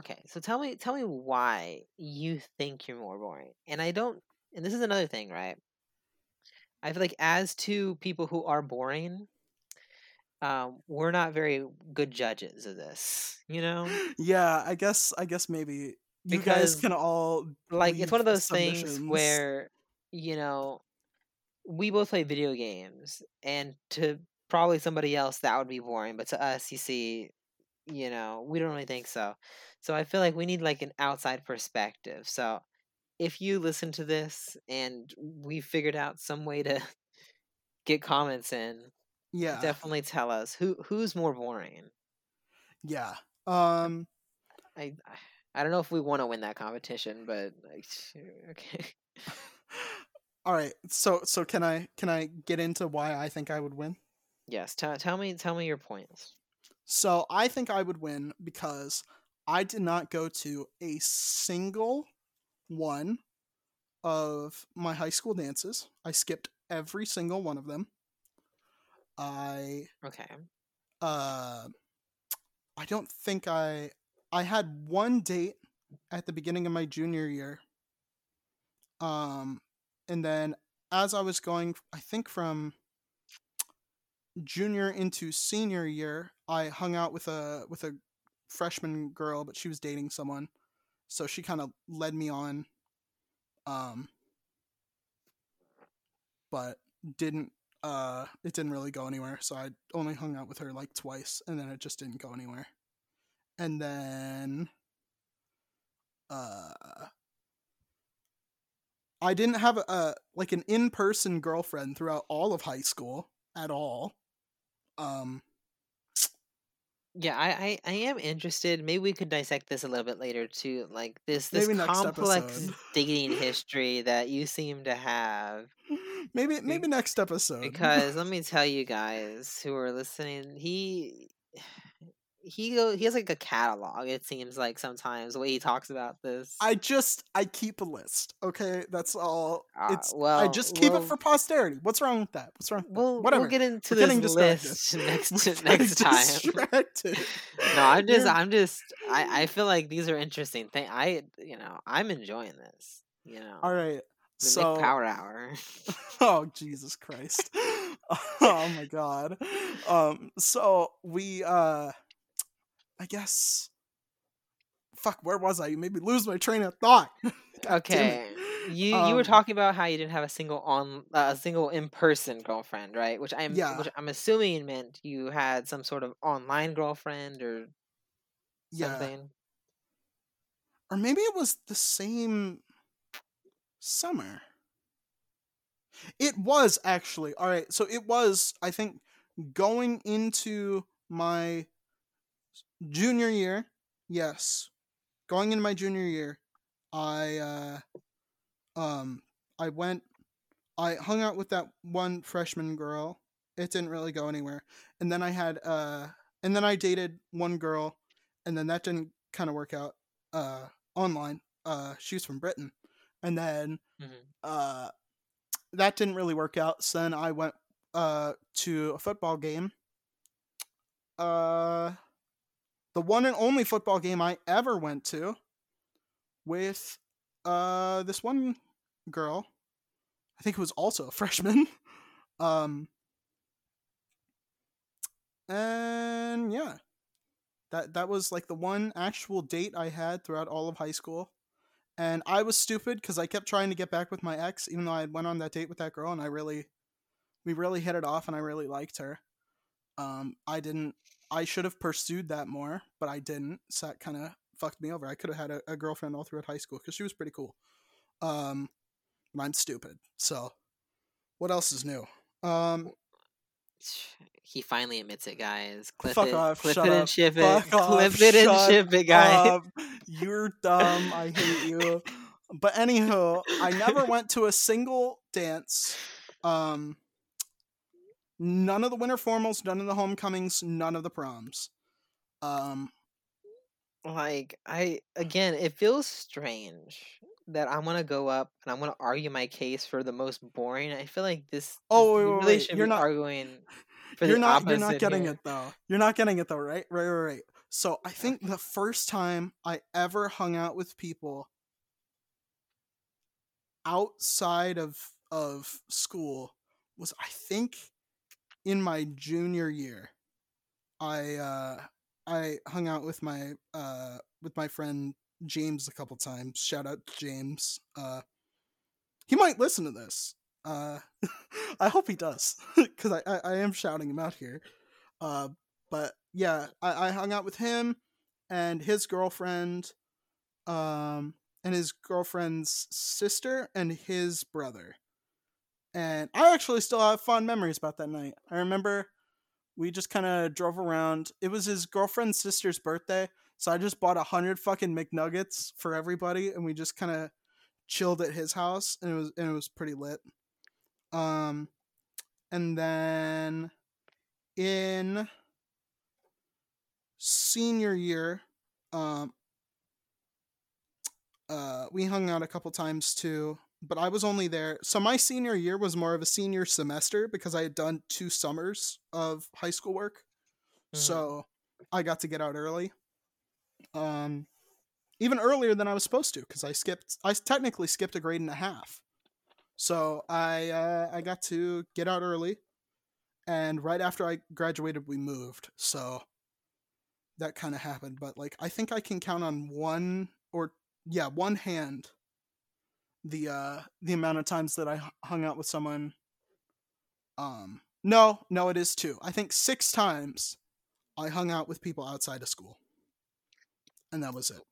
Okay, so tell me, tell me why you think you're more boring. And I don't. And this is another thing, right? I feel like as two people who are boring, um, we're not very good judges of this. You know, yeah, I guess I guess maybe you guys because can all like it's one of those things where you know we both play video games and to probably somebody else that would be boring but to us you see you know we don't really think so so i feel like we need like an outside perspective so if you listen to this and we figured out some way to get comments in yeah, definitely tell us who who's more boring yeah. Um, i i don't know if we want to win that competition but like okay (laughs) all right. So so can I can I get into why I think I would win? Yes tell, tell me tell me your points So I think I would win because I did not go to a single one of my high school dances. I skipped every single one of them. I okay uh I don't think I I had one date at the beginning of my junior year. Um and then as I was going I think from junior into senior year, I hung out with a with a freshman girl, but she was dating someone. So she kind of led me on um but didn't uh it didn't really go anywhere. So I only hung out with her like twice and then it just didn't go anywhere. And then uh I didn't have a, like an in-person girlfriend throughout all of high school at all. Um Yeah, I, I, I am interested. Maybe we could dissect this a little bit later too. Like this this Maybe complex dating (laughs) history that you seem to have. maybe maybe next episode. Because let me tell you guys who are listening, he he go he has like a catalog, it seems like sometimes the way he talks about this. I just I keep a list. Okay, that's all. Ah, It's well, I just keep well- it for posterity. What's wrong with that? What's wrong? We'll, Whatever. we'll get into We're getting this list (laughs) next (laughs) next time. (laughs) No, I'm just I'm just I, I feel like these are interesting things. I you know, I'm enjoying this. You know. all right. The So Nick Power Hour. oh Jesus Christ. oh my god. Um so we uh I guess fuck where was I? You made me lose my train of thought. (laughs) Okay. You you were Um, talking about how you didn't have a single on uh, a single in person girlfriend, right? Which I'm Yeah. which I'm assuming meant you had some sort of online girlfriend or Yeah. something. Or maybe it was the same summer. It was actually. All right. So it was I think going into my junior year. Yes. Going into my junior year, I uh um I went I hung out with that one freshman girl. It didn't really go anywhere. And then I had uh and then I dated one girl and then that didn't kind of work out uh online. Uh she was from Britain. And then Mhm. uh that didn't really work out. So then I went uh to a football game. Uh the one and only football game I ever went to with uh this one girl. I think it was also a (laughs) freshman. Um and yeah. That that was like the one actual date I had throughout all of high school. And I was stupid because I kept trying to get back with my ex, even though I went on that date with that girl, and I really, we really hit it off, and I really liked her. Um, I didn't. I should have pursued that more, but I didn't. So that kind of fucked me over. I could have had a, a girlfriend all throughout high school because she was pretty cool. Um, but I'm stupid. So, what else is new? Um, (sighs) He finally admits it, guys. Clip Fuck it, off, clip shut it up, and ship it. fuck off, clip it and ship it, guys. Um, you're dumb. I hate you. But anywho, I never went to a single dance. Um, none of the winter formals, none of the homecomings, none of the proms. Um, like I again, it feels strange that I'm gonna go up and I'm gonna argue my case for the most boring. I feel like this. Oh, this, wait, wait, really wait, you're not- arguing for you're not you're not getting here. it though. You're not getting it though, right? Right, right, right. So I think the first time I ever hung out with people outside of of school was I think in my junior year. I uh I hung out with my uh with my friend James a couple times. Shout out to James. Uh he might listen to this. Uh (laughs) I hope he does (laughs) because I, I I am shouting him out here. Uh but yeah, I, I hung out with him and his girlfriend, um, and his girlfriend's sister and his brother. And I actually still have fond memories about that night. I remember we just kind of drove around. It was his girlfriend's sister's birthday, so I just bought a hundred fucking McNuggets for everybody, and we just kind of chilled at his house, and it was and it was pretty lit. Um, and then in senior year, um, uh, we hung out a couple times too, but I was only there. So my senior year was more of a senior semester because I had done two summers of high school work. Mhm. So I got to get out early. Um, even earlier than I was supposed to because I skipped. I technically skipped a grade and a half. So I uh, I got to get out early, and right after I graduated, we moved. So that kind of happened. But like, I think I can count on one or yeah, one hand the uh the amount of times that I hung out with someone. Um, no, no, it is two. I think six times I hung out with people outside of school, and that was it.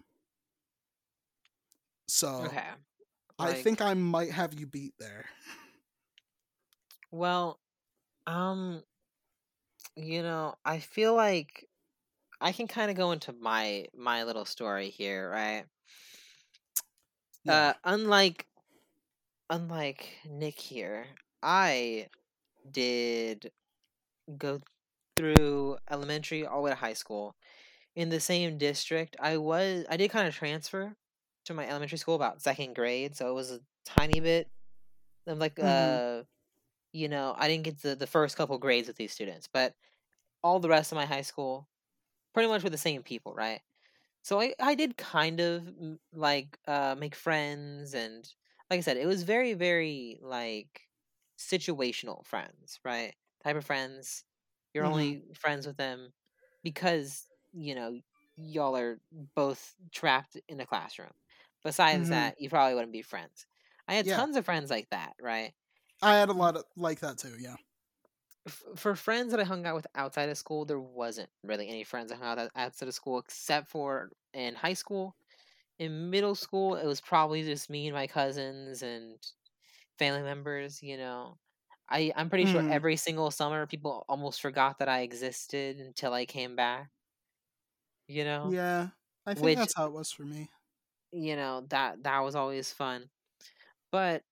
So Okay. I think I might have you beat there. Well, um, you know, I feel like I can kind of go into my my little story here, right? Uh, unlike unlike Nick here, I did go through elementary all the way to high school in the same district. I was I did kind of transfer to my elementary school about second grade, so it was a tiny bit of like Mhm. uh you know, I didn't get the the first couple grades with these students, but all the rest of my high school pretty much with the same people, right? So I I did kind of mm, like uh make friends and like I said, it was very very like situational friends, right? Type of friends. You're Mhm. only friends with them because, you know, y'all are both trapped in a classroom. Besides Mhm. that, you probably wouldn't be friends. I had Yeah. tons of friends like that, right? I had a lot of like that too. Yeah. F- for friends that I hung out with outside of school, there wasn't really any friends I hung out outside of school except for in high school. In middle school, it was probably just me and my cousins and family members. You know, I I'm pretty sure Mhm. every single summer people almost forgot that I existed until I came back. You know, Yeah. I think Which- that's how it was for me. you know that that was always fun but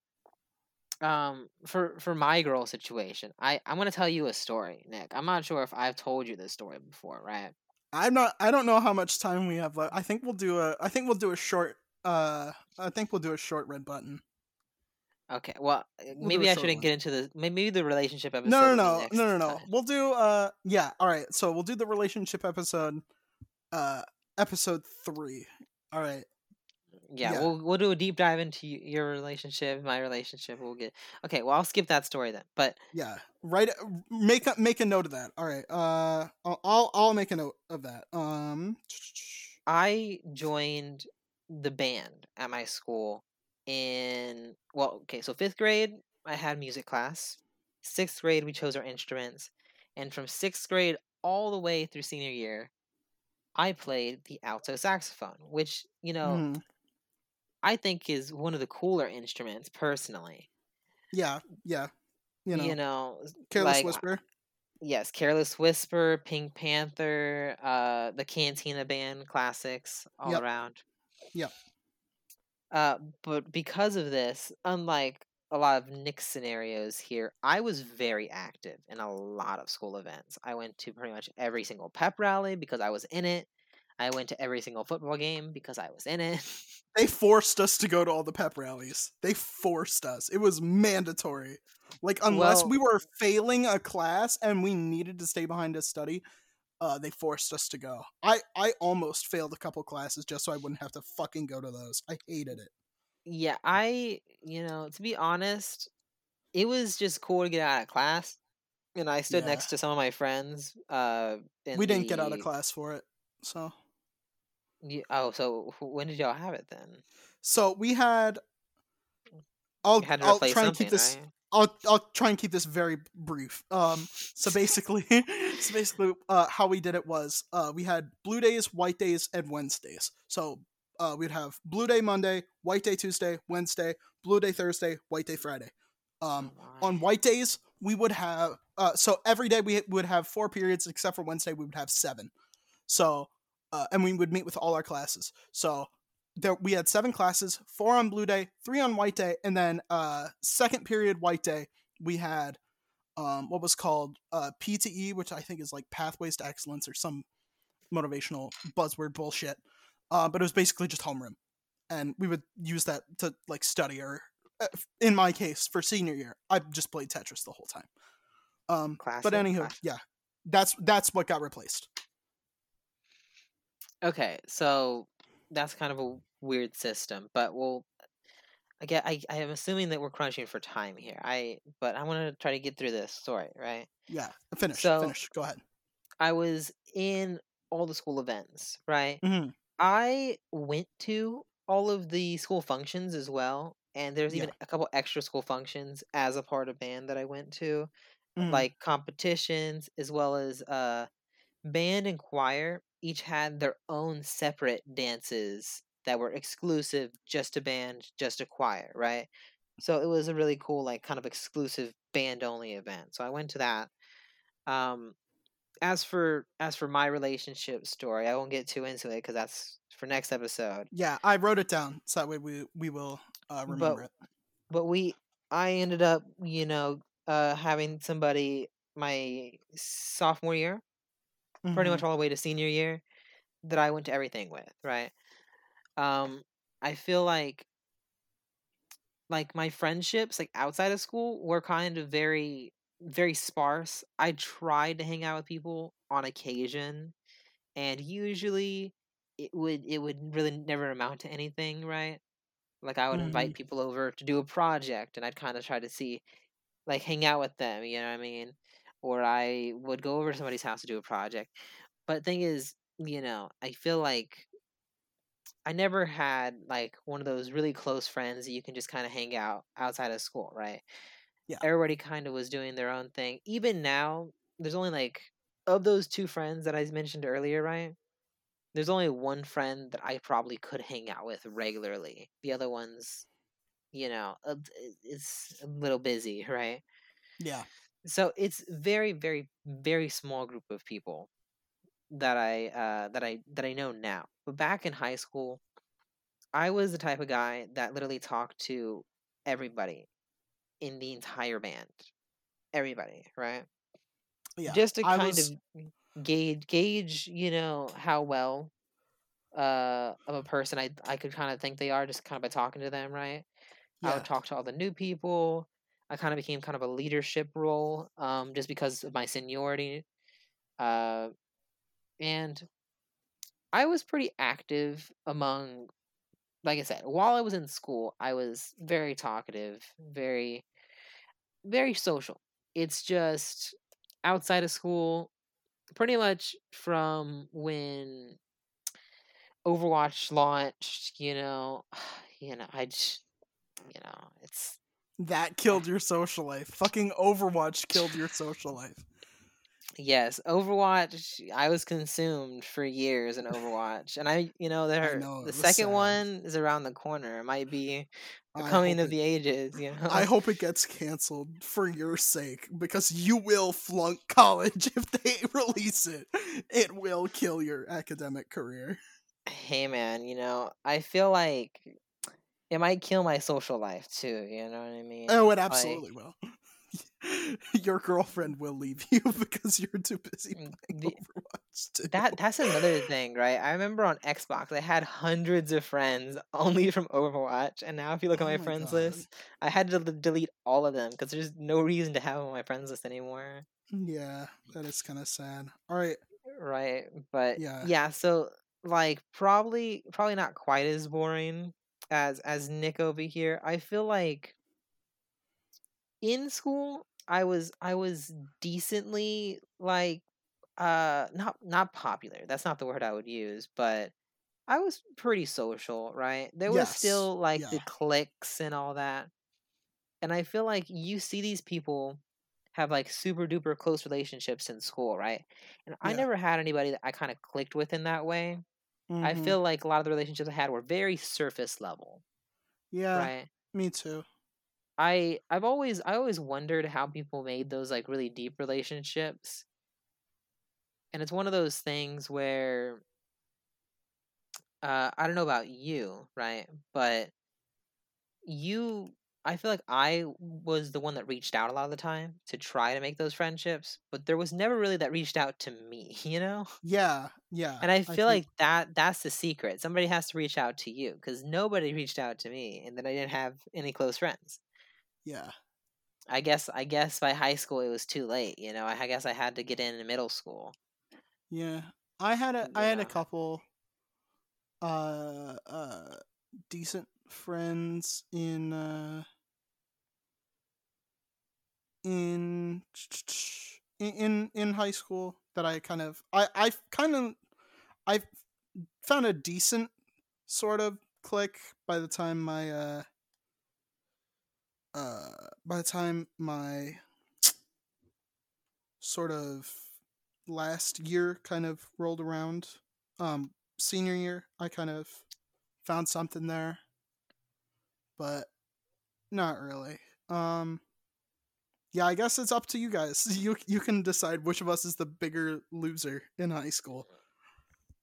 um for for my girl situation i i'm gonna tell you a story nick i'm not sure if i've told you this story before right I'm not. I don't know how much time we have left. I think we'll do a. I think we'll do a short. Uh, I think we'll do a short red button. okay well uh, We'll maybe i shouldn't one. get into the maybe the relationship episode No, no, no, no, no, no. time. We'll do. Uh, yeah. All right. So we'll do the relationship episode. Uh, episode three. All right. Yeah, yeah. we'll we'll do a deep dive into your relationship my relationship we'll get okay well i'll skip that story then but Yeah. Right. Make a make a note of that. All right. Uh, I'll I'll, make a note of that. Um. I joined the band at my school in well, okay, so fifth grade I had music class. Sixth grade we chose our instruments, and from sixth grade all the way through senior year, I played the alto saxophone, which you know mhm. I think is one of the cooler instruments personally. Yeah. Yeah. You know. You know, Careless like, whisper. yes, Careless Whisper, Pink Panther, uh, the Cantina Band classics all Yep. around. Yep. Uh, but because of this, unlike a lot of Nick's scenarios here, I was very active in a lot of school events. I went to pretty much every single pep rally because I was in it. I went to every single football game because I was in it. (laughs) They forced us to go to all the pep rallies. They forced us. It was mandatory. Like unless Well- we were failing a class and we needed to stay behind to study, uh, they forced us to go. I I almost failed a couple classes just so I wouldn't have to fucking go to those. I hated it. Yeah, I, you know, to be honest, it was just cool to get out of class. And I stood Yeah. next to some of my friends. Uh, in we didn't get out of class for it. So You, oh, so when did y'all have it then? so we had. I'll had I'll try and keep this. right? I'll I'll try and keep this very brief. Um, so basically, (laughs) so basically, uh, how we did it was, uh, we had blue days, white days, and Wednesdays. So, uh, we'd have blue day Monday, white day Tuesday, Wednesday, blue day Thursday, white day Friday. Um, Oh, on white days, we would have, uh, so every day we would have four periods, except for Wednesday, we would have seven. So, uh, and we would meet with all our classes. So, there we had seven classes, four on blue day, three on white day, and then uh second period white day we had um what was called uh PTE, which I think is like pathways to excellence or some motivational buzzword bullshit. Uh, but it was basically just homeroom, and we would use that to like study or, uh, in my case, for senior year, I just played Tetris the whole time. Um, but Classic, anywho, classic. yeah, that's that's what got replaced. Okay, so that's kind of a weird system, but we'll. I get. I. I am assuming that we're crunching for time here. I. But I want to try to get through this story, right? Yeah, finish, So- finish. Go ahead. I was in all the school events, right? Mhm. I went to all of the school functions as well, and there's Yeah. even a couple extra school functions as a part of band that I went to, Mhm. like competitions as well as uh band and choir each had their own separate dances that were exclusive just to band, just to choir, right? So it was a really cool like kind of exclusive band only event. So I went to that. Um as for as for my relationship story, I won't get too into it because that's for next episode. Yeah, I wrote it down so that way we we will uh, remember it. But we, I ended up, you know, uh, having somebody my sophomore year, pretty Mhm. much all the way to senior year, that I went to everything with, right? Um, I feel like, like my friendships, like outside of school, were kind of very, very sparse. I tried to hang out with people on occasion, and usually it would it would really never amount to anything, right? Like I would invite people over to do a project, and I'd kind of try to see, like, hang out with them. You know what I mean? Or I would go over to somebody's house to do a project. But thing is, you know, I feel like I never had like one of those really close friends that you can just kind of hang out outside of school, right? Yeah. Everybody kind of was doing their own thing. Even now, there's only like of those two friends that I mentioned earlier, right? There's only one friend that I probably could hang out with regularly. The other ones, you know, uh, it's a little busy, (laughs) right? Yeah, so it's very very very small group of people that i uh that i that i know now but back in high school i was the type of guy that literally talked to everybody in the entire band everybody right yeah. just to I kind was- of gauge gauge you know how well uh of a person i i could kind of think they are just kind of by talking to them right yeah. I would talk to all the new people. I kind of became kind of a leadership role, um, just because of my seniority. Uh, and I was pretty active among, like I said, while I was in school, I was very talkative, very, very social. It's just outside of school, pretty much from when Overwatch launched, you know, (sighs) you know, I just, you know, it's That killed your social life. Fucking Overwatch killed your social life. Yes, Overwatch. I was consumed for years in Overwatch, and I, you know, there know, the second sad. one is around the corner. It might be the coming of it- the ages. You know, I hope it gets canceled for your sake because you will flunk (laughs) college if they (laughs) release it. It will kill your academic career. hey man, you know, I feel like it might kill my social life too. You know what I mean? Oh, it Like, absolutely will. (laughs) your girlfriend will leave you (laughs) because you're too busy Mm, playing the- Overwatch. Too. That that's another thing, right? I remember on Xbox I had hundreds of friends (laughs) only from Overwatch, and now if you look at Oh my my friends God. list, I had to del- delete all of them because there's no reason to have them on my friends list anymore, yeah, that is kind of sad. All right, right? But Yeah. yeah, so like probably probably not quite as boring as as Nick over here. I feel like in school I was I was decently like uh not not popular. That's not the word I would use, but I was pretty social, right? There was Yes, still like the cliques and all that. And I feel like you see these people have like super duper close relationships in school, right? And I never had anybody that I kind of clicked with in that way. I Mhm. feel like a lot of the relationships I had were very surface level, yeah, right? me too. I I've always I always wondered how people made those like really deep relationships. And it's one of those things where uh I don't know about you, right? But you I feel like I was the one that reached out a lot of the time to try to make those friendships, but there was never really that reached out to me, (laughs) you know? Yeah, yeah. And I feel think- like that that's the secret. Somebody has to reach out to you cuz nobody reached out to me and then I didn't have any close friends. yeah, I guess I guess by high school it was too late, you know. I, I guess I had to get in in middle school. yeah. I had a I had a couple uh uh decent friends in uh in in in, high school that I kind of I I kind of I found a decent sort of click by the time my uh uh by the time my sort of last year kind of rolled around um senior year i kind of found something there but not really um yeah i guess it's up to you guys (laughs) you you can decide which of us is the bigger loser in high school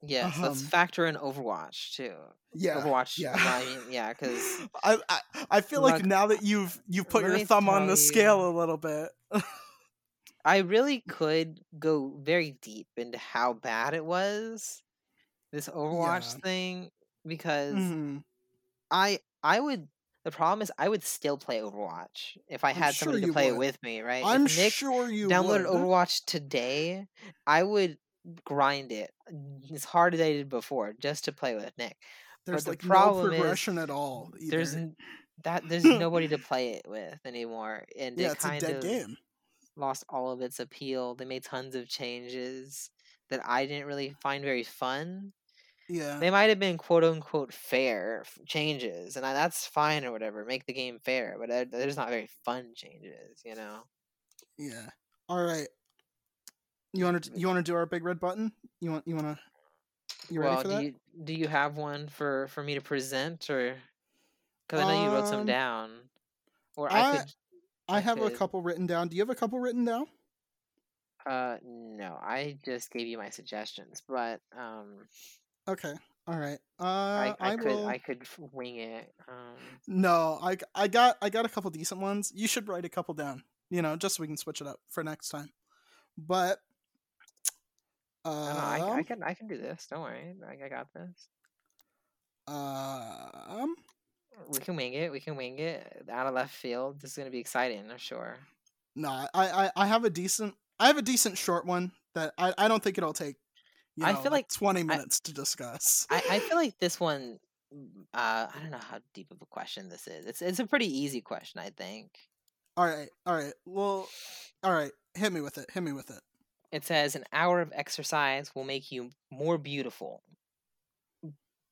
Yes, let's Um, factor in Overwatch too. yeah Overwatch, yeah. well, I mean, yeah, because (laughs) I, I I feel like now that you've you've put your thumb on the scale you. a little bit. I really could go very deep into how bad it was this Overwatch Yeah. thing because Mhm. I I would the problem is I would still play Overwatch if I had sure somebody to play it with me, right? I'm if Nick sure you downloaded would. Overwatch today, I would grind it as hard as I did before just to play with Nick. There's the like no problem is progression at all. There's either. n- that (laughs) there's nobody to play it with anymore, and yeah, it it's a kind dead of game. lost all of its appeal. They made tons of changes that I didn't really find very fun. Yeah, They might have been quote unquote fair changes, and that's fine or whatever. Make the game fair, but just not very fun changes, you know. yeah. All right. You want to you want to do our big red button? You want you want to? You ready well, for do that? you do you have one for for me to present, or because I know you wrote some Um, down, or I, I- could. I I have a couple written down. Do you have a couple written down? Uh, no, I just gave you my suggestions, but um, Okay. All right. Uh, I, I, could will. I could wing it. Um, No, I I got I got a couple decent ones. You should write a couple down. You know, just so we can switch it up for next time. But no, no, I, I um, can I can do this. Don't worry, I, I got this. um, We can wing it. We can wing it out of left field. This is gonna be exciting, I'm sure. no, I, I I have a decent I have a decent short one that I, I don't think it'll take. You I feel like twenty minutes to discuss. I, I feel (laughs) like this one. mm, Uh, I don't know how deep of a question this is. It's it's a pretty easy question, I think. all right, all right. Well, all right. Hit me with it. Hit me with it. It says an hour of exercise will make you more beautiful,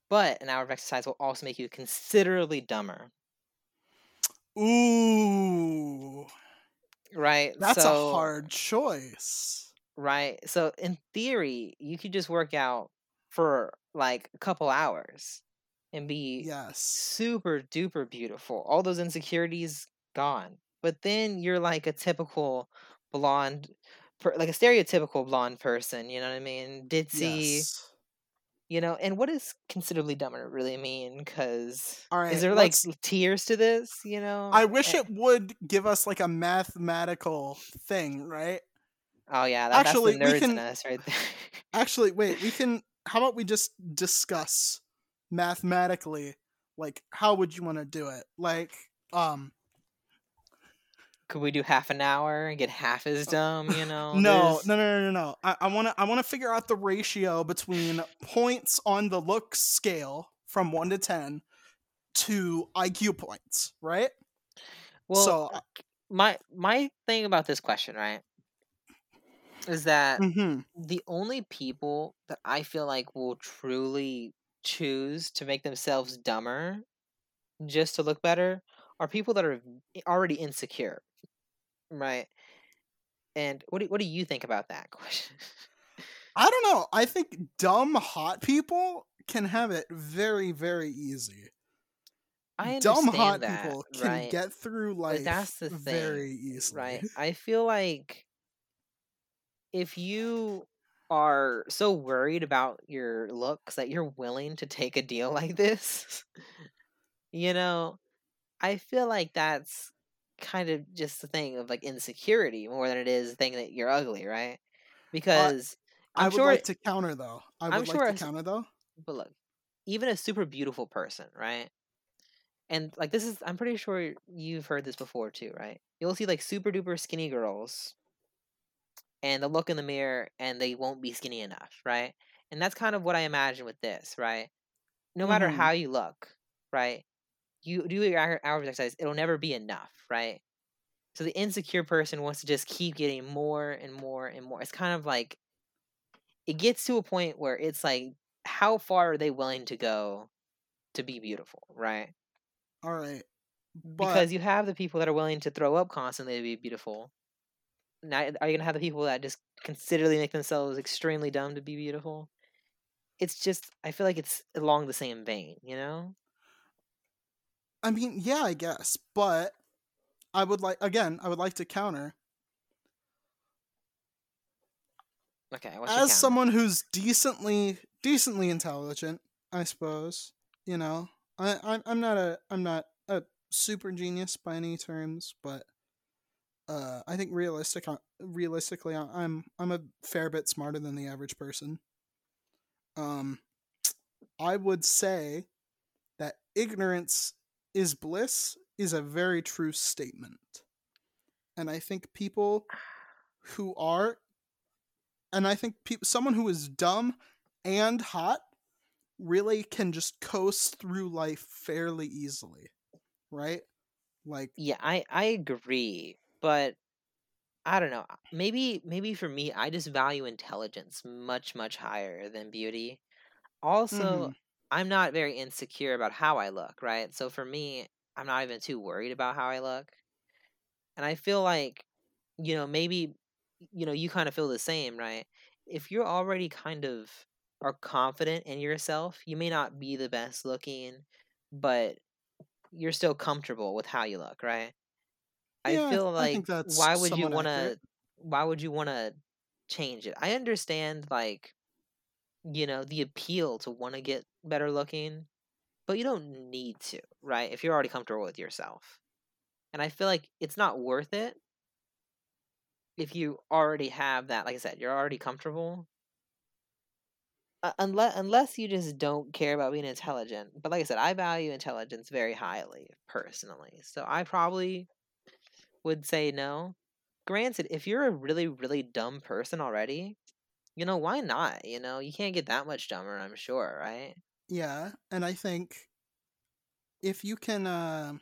but an hour of exercise will also make you considerably dumber. Ooh, Right? that's So- a hard choice. Right. So in theory, you could just work out for like a couple hours and be Yes. super duper beautiful. All those insecurities gone. But then you're like a typical blonde, per, like a stereotypical blonde person. You know what I mean? Ditzy, Yes. You know, and what does considerably dumber really mean? Because right. is there like tiers to this? You know, I wish Eh, it would give us like a mathematical thing, right? Oh yeah, that, Actually, we that's the nerds can- in us right there. Actually, wait, we (laughs) can how about we just discuss mathematically like how would you want to do it? Like um Could we do half an hour and get half as dumb? You know, Uh, no, no, no, no, no, no. I, I want to. I want to figure out the ratio between points on the look scale from one to ten to IQ points, right? Well, so, uh, my my thing about this question, right, is that mhm. the only people that I feel like will truly choose to make themselves dumber just to look better are people that are already insecure, right? And what do what do you think about that (laughs) question? I don't know. I think dumb hot people can have it very, very easy. I understand. Dumb hot that, people can right? get through life that's the thing, very easily. right? (laughs) I feel like if you are so worried about your looks that you're willing to take a deal (laughs) like this, you know, I feel like that's kind of just the thing of like insecurity more than it is the thing that you're ugly, right? Because I I'm would sure, like to counter though. I would I'm like sure to counter though. but look, even a super beautiful person, right? And like this is, I'm pretty sure you've heard this before too, right? You'll see like super duper skinny girls, and they'll look in the mirror and they won't be skinny enough, right? And that's kind of what I imagine with this, right? No matter Mhm. how you look, right? You do your hour- hours of exercise, it'll never be enough, right? So the insecure person wants to just keep getting more and more and more. It's kind of like it gets to a point where it's like, how far are they willing to go to be beautiful, right? All right. But because you have the people that are willing to throw up constantly to be beautiful. Now, are you gonna have the people that just considerably make themselves extremely dumb to be beautiful? It's just, I feel like it's along the same vein, you know? I mean, yeah, I guess, but I would like again, I would like to counter Okay, as someone who's decently decently intelligent, I suppose. You know, I I'm, I'm not a I'm not a super genius by any terms, but uh, I think realistic realistically, I- I'm I'm a fair bit smarter than the average person. Um, I would say that ignorance is bliss is a very true statement, and I think people who are and I think people, someone who is dumb and hot really can just coast through life fairly easily, right? Like, Yeah, I I agree, but I don't know. Maybe maybe for me, I just value intelligence much much higher than beauty. Also, Mhm. I'm not very insecure about how I look, right? So for me, I'm not even too worried about how I look. And I feel like, you know, maybe you know, you kind of feel the same, right? If you're already kind of are confident in yourself, you may not be the best looking, but you're still comfortable with how you look, right? Yeah, I feel like that's why would you want to why would you want to change it? I understand like you know the appeal to want to get better looking, but you don't need to, right? If you're already comfortable with yourself. And I feel like it's not worth it if you already have that like I said, you're already comfortable. Uh, unless unless you just don't care about being intelligent. But like I said, I value intelligence very highly personally. So I probably would say no. Granted, if you're a really, really dumb person already, you know, why not? You know, you can't get that much dumber, I'm sure, right? Yeah, and I think if you can, uh,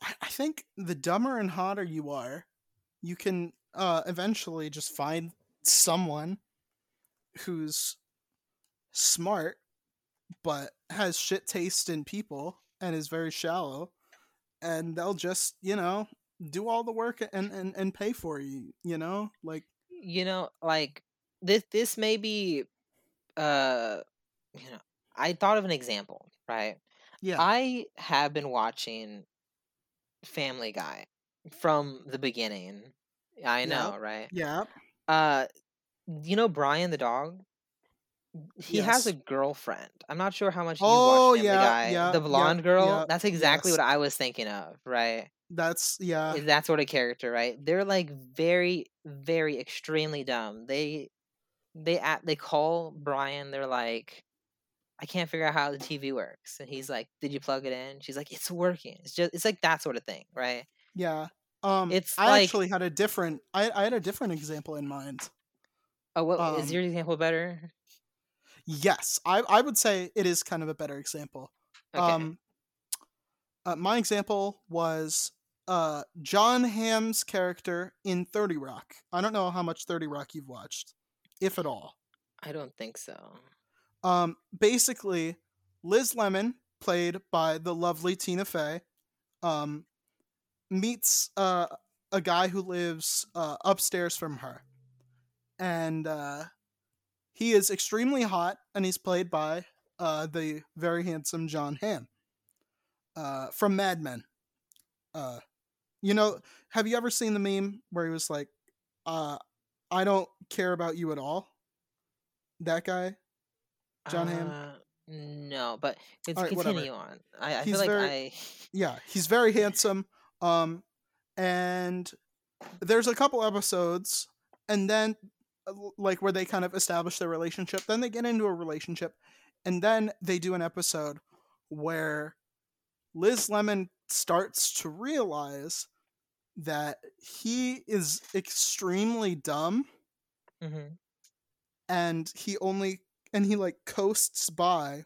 I, think the dumber and hotter you are, you can uh, eventually just find someone who's smart but has shit taste in people and is very shallow, and they'll just you know do all the work and and, and pay for you. You know, like You know, like this this may be uh you know, I thought of an example, right? yeah, I have been watching Family Guy from the beginning. I Yep. know, right? yeah, Uh you know Brian the dog? He has a girlfriend. I'm not sure how much you Oh watched him, the yeah, guy, yeah, the yeah, blonde girl. yeah. That's exactly Yes. what I was thinking of, right? That's yeah. Is that sort of character, right? They're like very, very extremely dumb. They they at they call Brian. They're like, I can't figure out how the TV works, and he's like, Did you plug it in? She's like, It's working. It's just it's like that sort of thing, right? Yeah. Um It's I like- actually had a different I, I had a different example in mind. Oh, what is Um, your example better? Yes. I I would say it is kind of a better example. Okay. Um uh, my example was uh Jon Hamm's character in 30 Rock. I don't know how much 30 Rock you've watched, if at all. I don't think so. Um basically Liz Lemon, played by the lovely Tina Fey, um meets uh a guy who lives uh upstairs from her. And uh he is extremely hot and he's played by uh the very handsome Jon Hamm. Uh from Mad Men. Uh you know, have you ever seen the meme where he was like uh I don't care about you at all? That guy? Jon Hamm? Uh, no, but it's whatever. continue on. I, I feel like very- I yeah he's very handsome um and there's a couple episodes and then like where they kind of establish their relationship then they get into a relationship and then they do an episode where liz lemon starts to realize that he is extremely dumb Mhm. and he only and he like coasts by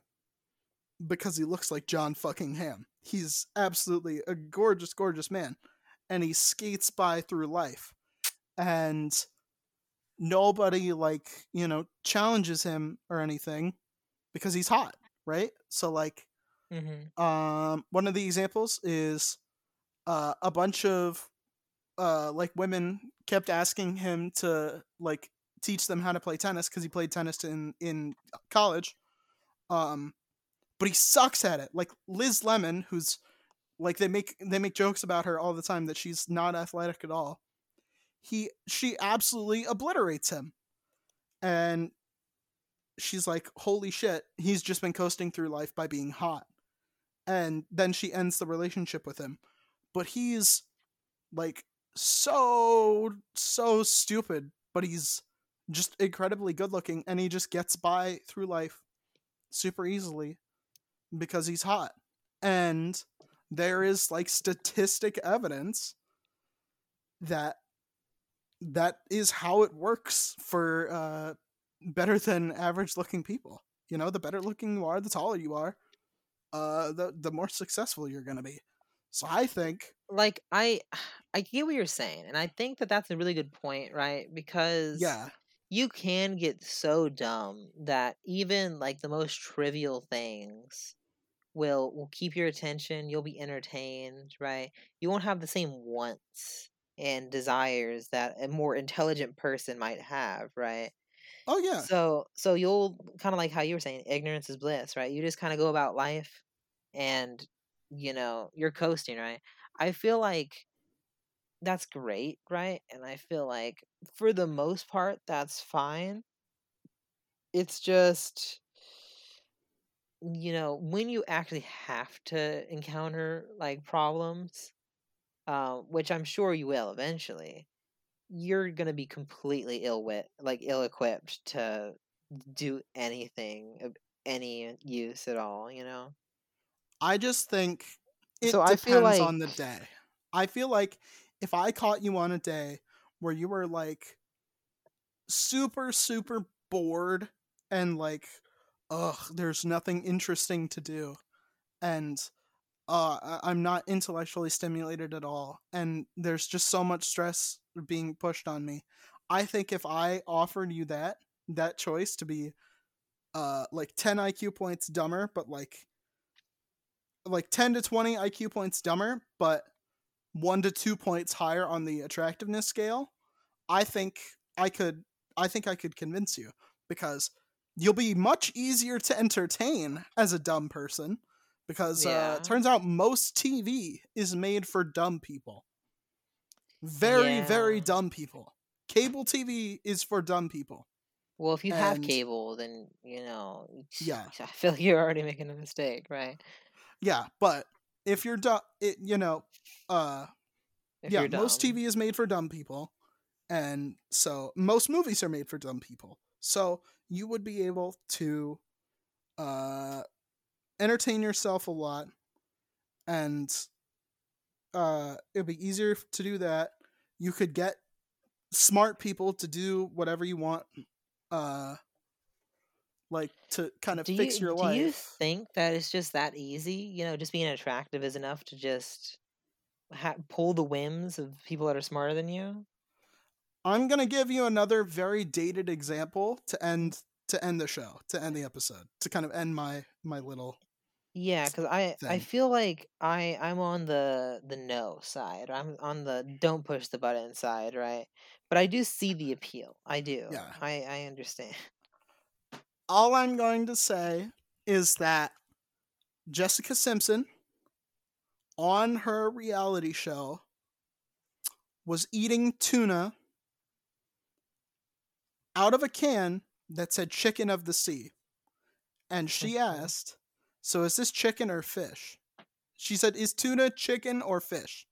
because he looks like Jon fucking Hamm. He's absolutely a gorgeous, gorgeous man, and he skates by through life, and nobody like you know challenges him or anything because he's hot, right? So like, Mhm. um, one of the examples is uh, a bunch of uh, like women kept asking him to like teach them how to play tennis because he played tennis in in college. Um, but he sucks at it. Like Liz Lemon, who's like they make they make jokes about her all the time that she's not athletic at all. He she absolutely obliterates him, and she's like, "Holy shit!" He's just been coasting through life by being hot, and then she ends the relationship with him. But he's like so so stupid, but he's just incredibly good looking, and he just gets by through life super easily because he's hot. And there is like statistic evidence that that is how it works for uh better than average looking people. You know, the better looking you are, the taller you are, uh the the more successful you're going to be. So I think like I (sighs) I get what you're saying, and I think that that's a really good point, right? Because yeah, you can get so dumb that even like the most trivial things will will keep your attention you'll be entertained right you won't have the same wants and desires that a more intelligent person might have right? Oh yeah. so so you'll kind of like how you were saying ignorance is bliss right? You just kind of go about life and you know you're coasting right? I feel like that's great right? And i feel like for the most part that's fine. It's just you know when you actually have to encounter like problems um which i'm sure you will eventually you're gonna be completely ill wit like ill equipped to do anything of any use at all you know I just think it So I depends feel like- on the day. I feel like if I caught you on a day where you were like super super bored and like ugh there's nothing interesting to do and uh I'm not intellectually stimulated at all and there's just so much stress being pushed on me. I think if I offered you that that choice to be uh like 10 IQ points dumber but like like 10 to 20 IQ points dumber, but 1 to 2 points higher on the attractiveness scale, I think I could I think I could convince you because you'll be much easier to entertain as a dumb person because uh turns out most TV is made for dumb people. Very very dumb people. Cable TV is for dumb people. Well, if you have cable, then you know. Yeah. (laughs) I feel like you're already making a mistake, right? Yeah, but if you're dumb, it you know, uh, If yeah, most. TV is made for dumb people, and so most movies are made for dumb people. So you would be able to uh, entertain yourself a lot, and uh, it'd be easier to do that. You could get smart people to do whatever you want, uh, like to kind of do fix you, your do life. you think that it's just that easy? You know, just being attractive is enough to just ha- pull the whims of people that are smarter than you? I'm gonna give you another very dated example to end to end the show, to end the episode, to kind of end my my little. Yeah, because I I feel like I I'm on the the no side. I'm on the don't push the button side, right? But I do see the mm-hmm. appeal. I do. Yeah. I I understand. All I'm going to say is that Jessica Simpson on her reality show was eating tuna out of a can that said chicken of the sea. And she asked, So is this chicken or fish? She said, Is tuna chicken or fish?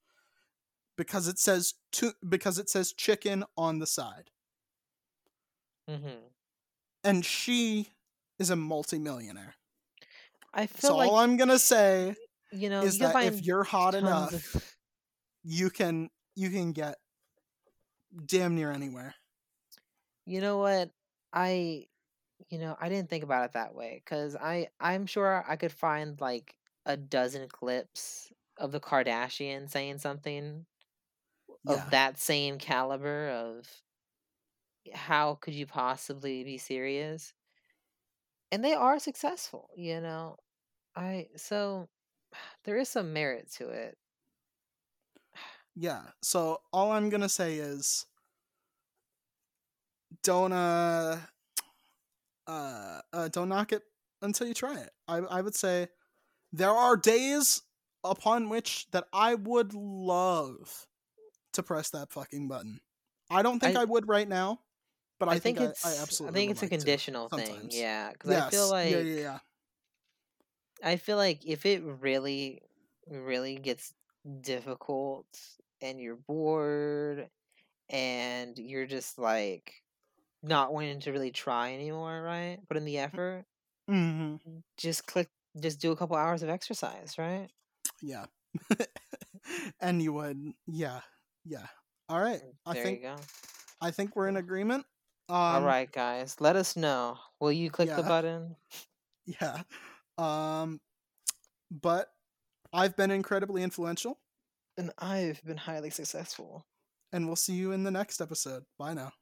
Because it says tu- because it says chicken on the side. hmm And she is a multimillionaire. I feel So like all I'm gonna say you know is you that if you're hot enough, of- you can you can get damn near anywhere. You know what? I you know, I didn't think about it that way cuz I I'm sure I could find like a dozen clips of the Kardashian saying something Yeah. of that same caliber of how could you possibly be serious? And they are successful, you know. I so (sighs) there is some merit to it. Yeah. So all I'm gonna say is don't uh uh, uh don't knock it until you try it. I I would say there are days upon which that I would love to press that fucking button. I don't think I, I- would right now, but I, I, think, think, it's I, I absolutely I think it's a like to conditional thing. sometimes. Yeah, cuz Yes. I feel like yeah, yeah, yeah. I feel like if it really, really gets difficult and you're bored and you're just like not wanting to really try anymore, right? Put in the effort, hmm just click, just do a couple hours of exercise, right? Yeah. (laughs) and you would, yeah, yeah. All right. I there think you go. I think we're in agreement. Um, All right, guys, let us know. Will you click the button? (laughs) Yeah. Um, but I've been incredibly influential, And I've been highly successful. and we'll see you in the next episode. Bye now.